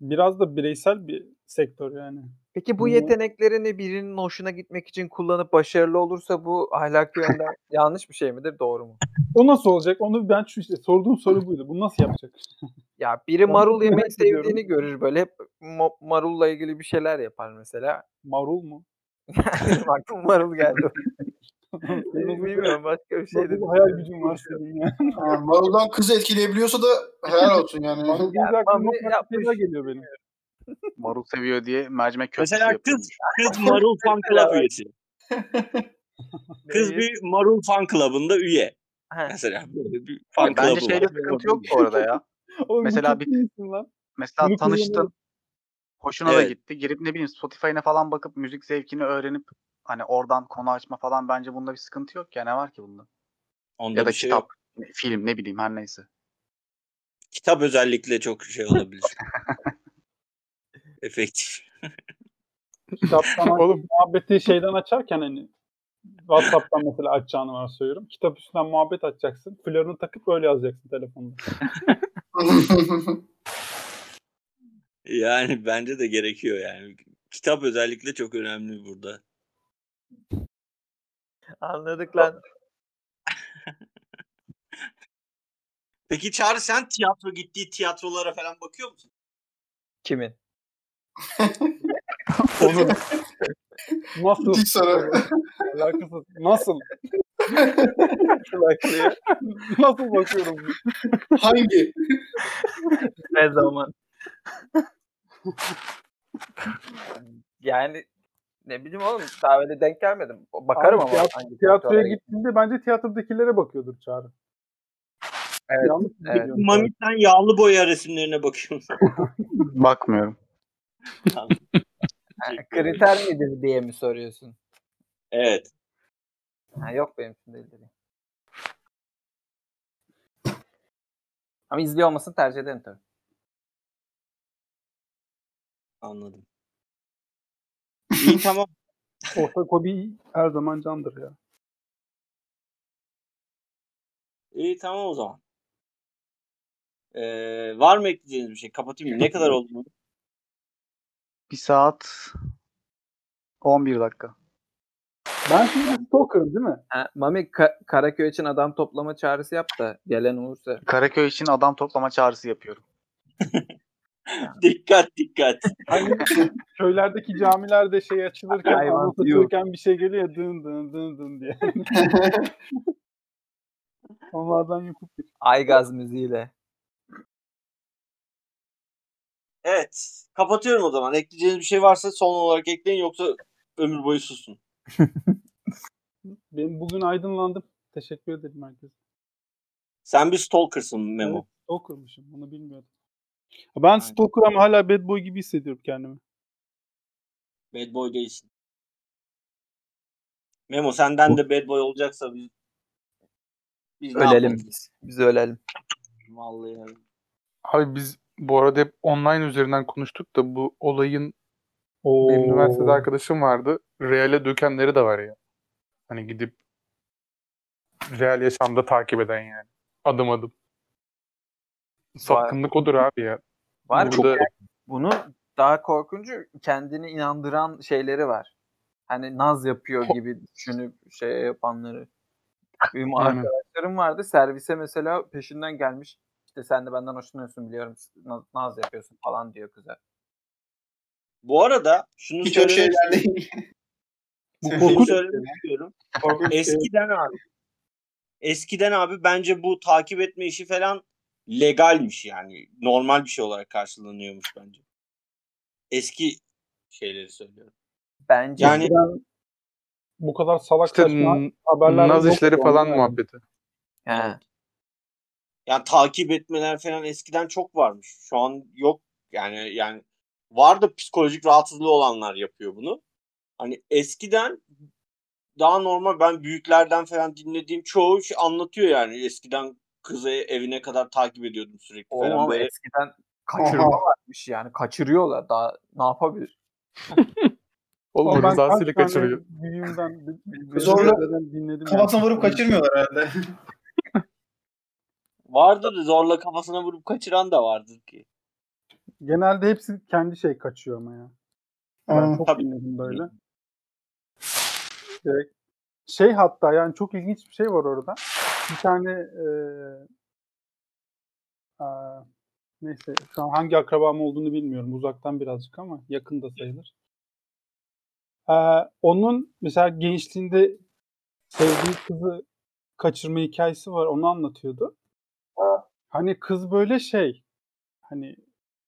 Biraz da bireysel bir sektör yani. Peki bu yeteneklerini birinin hoşuna gitmek için kullanıp başarılı olursa bu ahlaki yönden yanlış bir şey midir, doğru mu? <laughs> O nasıl olacak? Onu ben şu işte sorduğum soru <laughs> buydu. Bunu nasıl yapacak? <laughs> Ya biri marul yemeyi sevdiğini görür böyle hep marulla ilgili bir şeyler yapar mesela. Marul mu? Baktım marul geldi. Bilmiyorum başka bir şey dedim. hayal gücüm var senin ya. Marul'dan kızı etkileyebiliyorsa da helal olsun yani. Marul deyince aklıma geliyor benim. Marul seviyor diye mercimek köftesi Mesela yapıyormuş. kız kız Marul Fan <laughs> Club üyesi. <laughs> Kız bir Marul Fan Club'ında üye. He. Mesela böyle bir fan Bence club'ı şeyde var. sıkıntı yok bu arada ya. <laughs> Oğlum Mesela bir-. Mesela Bunu tanıştın. Hoşuna da Evet. gitti. Girip ne bileyim Spotify'ına falan bakıp müzik zevkini öğrenip hani oradan konu açma falan bence bunda bir sıkıntı yok ya. Ne var ki bunda? Onda Ya da şey kitap, yok. film ne bileyim her neyse. Kitap özellikle çok şey olabilir. Efektif. Kitaptan <laughs> Oğlum muhabbeti şeyden açarken hani WhatsApp'tan mesela açacağını varsayıyorum. Kitap üstünden muhabbet açacaksın. Flörünü takıp öyle yazacaksın telefonda. <laughs> Yani bence de gerekiyor yani. Kitap özellikle çok önemli burada. Anladık lan. Peki Çağrı sen tiyatro gittiği tiyatrolara falan bakıyor musun? Kimin? Onu nasıl? Müthiş soru. Alakasız. Nasıl? Nasıl bakıyorum? Hangi? ne zaman? yani ne bileyim oğlum öyle denk gelmedim. Bakarım Abi ama tiyatro- hangi Tiyatroya gittiğinde bence tiyatrodakilere bakıyordur Çağrı. Evet, Yanlış evet. biliyorum? Mami sen yağlı boya resimlerine bakıyor musun? Bakmıyorum. Kriter midir diye mi soruyorsun? Evet. Ha, yok benim için değil dedi. Ama izliyor olmasını tercih ederim tabii. Anladım. İyi tamam. <laughs> Orta Kobi her zaman candır ya. İyi tamam o zaman. Ee, var mı ekleyeceğiniz bir şey? Kapatayım mı? Ne kadar oldu? Bu? Bir saat 11 dakika. Ben şimdi stalker'ım değil mi? Ha, Mami Ka- Karaköy için adam toplama çağrısı yap da gelen olursa. Karaköy için adam toplama çağrısı yapıyorum. <laughs> Dikkat dikkat. Hani <laughs> köylerdeki camilerde şey açılırken, Hayvan anlatılırken bir şey geliyor ya, dın dın dın dın diye. <laughs> Onlardan yapıp bir. Aygaz müziğiyle. Evet. Kapatıyorum o zaman. Ekleyeceğiniz bir şey varsa son olarak ekleyin yoksa ömür boyu susun. <laughs> Ben bugün aydınlandım. Teşekkür ederim herkese. Sen bir stalker'sın Memo. Evet, stalker'mışım. Onu bilmiyordum. Ben stalker ama hala bad boy gibi hissediyorum kendimi. Bad boy değilsin. Memo senden de bad boy olacaksa biz biz Ölelim biz. Biz ölelim. Vallahi. Abi biz bu arada hep online üzerinden konuştuk da bu olayın Oo. benim üniversitede arkadaşım vardı. Real'e dökenleri de var ya. Hani gidip real yaşamda takip eden yani. Adım adım. Sapkınlık odur abi ya. Var çok Burada bunu daha korkuncu kendini inandıran şeyleri var. Hani naz yapıyor gibi düşünüp şey yapanları. Benim arkadaşlarım vardı servise mesela peşinden gelmiş. İşte sen de benden hoşlanıyorsun biliyorum. Naz, yapıyorsun falan diyor kıza. Bu arada şunu Hiç öyle şeyler değil. Bu korkunç. istiyorum. Korkunç. Eskiden abi. Eskiden abi bence bu takip etme işi falan legalmiş yani. Normal bir şey olarak karşılanıyormuş bence. Eski şeyleri söylüyorum. Bence Yani bu kadar salak işte haberler naz işleri yani. falan muhabbeti. He. Yani takip etmeler falan eskiden çok varmış. Şu an yok. Yani yani var da psikolojik rahatsızlığı olanlar yapıyor bunu. Hani eskiden daha normal ben büyüklerden falan dinlediğim çoğu şey anlatıyor yani. Eskiden kızı evine kadar takip ediyordum sürekli Oğlum falan ama böyle. eskiden kaçırma varmış yani. Kaçırıyorlar. Daha ne yapabilir? <laughs> Oğlum Oğlum o ben kaç tane kaçırıyor. Büyüğümden Zorla dinledim. Kafasına vurup kaçırmıyorlar herhalde. <laughs> Vardır da zorla kafasına vurup kaçıran da vardır ki. Genelde hepsi kendi şey kaçıyor ama ya. Ben Aa, çok tabii. dinledim böyle. Şey, şey hatta yani çok ilginç bir şey var orada. Bir tane e, aa, neyse şu an hangi akrabam olduğunu bilmiyorum. Uzaktan birazcık ama yakın da sayılır. Ee, onun mesela gençliğinde sevdiği kızı kaçırma hikayesi var. Onu anlatıyordu. Hani kız böyle şey hani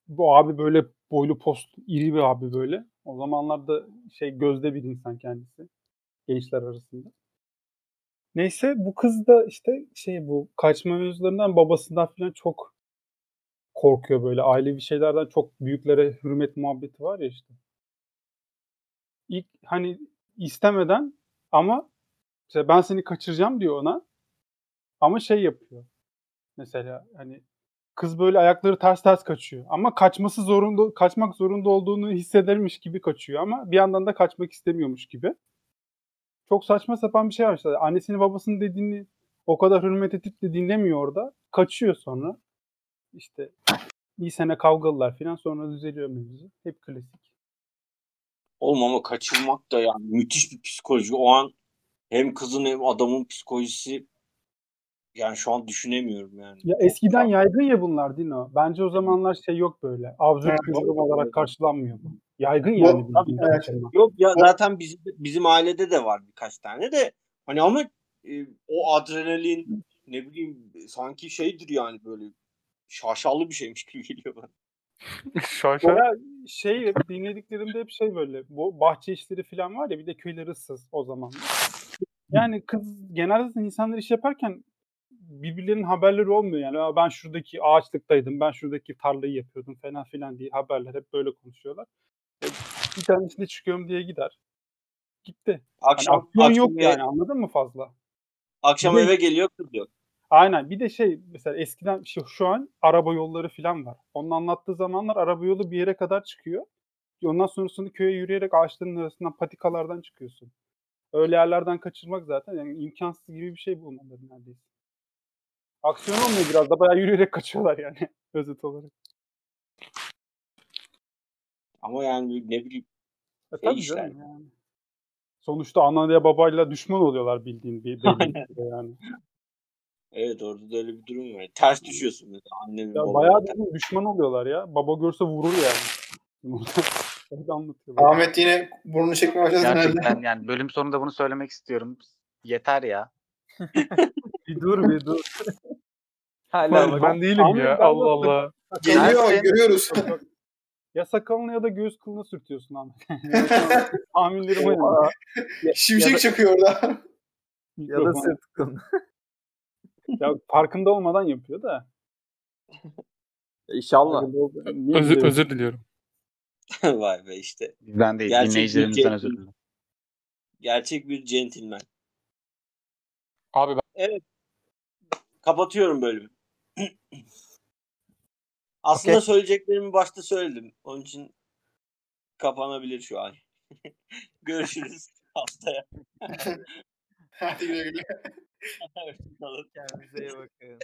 bu abi böyle boylu post iri bir abi böyle. O zamanlarda şey gözde bir insan kendisi. Gençler arasında. Neyse bu kız da işte şey bu kaçma mevzularından babasından falan çok korkuyor böyle. Ailevi şeylerden çok büyüklere hürmet muhabbeti var ya işte. İlk hani istemeden ama işte ben seni kaçıracağım diyor ona. Ama şey yapıyor. Mesela hani kız böyle ayakları ters ters kaçıyor. Ama kaçması zorunda, kaçmak zorunda olduğunu hissedermiş gibi kaçıyor ama bir yandan da kaçmak istemiyormuş gibi. Çok saçma sapan bir şey var işte. Annesini babasının dediğini o kadar hürmet edip de dinlemiyor orada. Kaçıyor sonra. İşte bir sene kavgalılar falan sonra düzeliyor mevzu. Hep klasik. Oğlum ama kaçırmak da yani müthiş bir psikoloji. O an hem kızın hem adamın psikolojisi yani şu an düşünemiyorum yani. Ya eskiden yaygın ya bunlar Dino. Bence o zamanlar şey yok böyle. Absürt bir durum olarak karşılanmıyor bu. Yaygın yani. tabii, bildiğin evet. Yok ya zaten bizim, bizim ailede de var birkaç tane de hani ama e, o adrenalin ne bileyim sanki şeydir yani böyle şaşalı bir şeymiş gibi geliyor bana. <laughs> Şaşa. Ya şey dinlediklerimde hep şey böyle bu bahçe işleri falan var ya bir de köyler ıssız o zaman. Yani kız genelde insanlar iş yaparken birbirlerinin haberleri olmuyor yani. "Aa, Ben şuradaki ağaçlıktaydım, ben şuradaki tarlayı yapıyordum falan filan diye haberler hep böyle konuşuyorlar. E, Bir tanesinde çıkıyorum diye gider. Gitti. Hani Akşam, aksiyon akşam, yok yani anladın mı fazla? akşam de- eve geliyor kız yok. Aynen. Bir de şey mesela eskiden şu, şu an araba yolları falan var. Onun anlattığı zamanlar araba yolu bir yere kadar çıkıyor. Ondan sonrasında köye yürüyerek ağaçların arasından patikalardan çıkıyorsun. Öyle yerlerden kaçırmak zaten yani imkansız gibi bir şey bulmaları neredeyse. Aksiyon olmuyor biraz da bayağı yürüyerek kaçıyorlar yani <laughs> özet olarak. Ama yani ne bileyim E Şey tabii işler. canım yani. Sonuçta anneyle babayla düşman oluyorlar bildiğin bir belli yani. Evet orada da öyle bir durum var. Ters düşüyorsun mesela annenin Ya bayağı bildiğin düşman oluyorlar ya. Baba görse vurur yani. <laughs> Öyle anlatıyor. Ahmet yine burnunu çekmeye başladı herhalde. Gerçekten yani bölüm sonunda bunu söylemek istiyorum. Yeter ya. <laughs> Bir dur bir dur. Hala Ben, bak. ben değilim ya. ben Allah Allah. Geliyor görüyoruz. Ya sakalını ya da göğüs kılını sürtüyorsun Ahmet. <laughs> <laughs> Tahminlerim o. Şimşek çakıyor orada. Ya da sırt kılın. <laughs> Ya farkında olmadan yapıyor da. İnşallah. Ol- Niye Özür, özür diliyorum. Vay be işte. Bizden değil. Gerçek bir dinleyicilerimizden özür dilerim. Gerçek bir centilmen. Abi Kapatıyorum bölümü. <clears throat> Aslında söyleyeceklerimi başta söyledim. Onun için kapanabilir şu an. <laughs> Görüşürüz <laughs> haftaya. <laughs> Hadi güle güle. Hoşçakalın. Kendinize iyi bakın.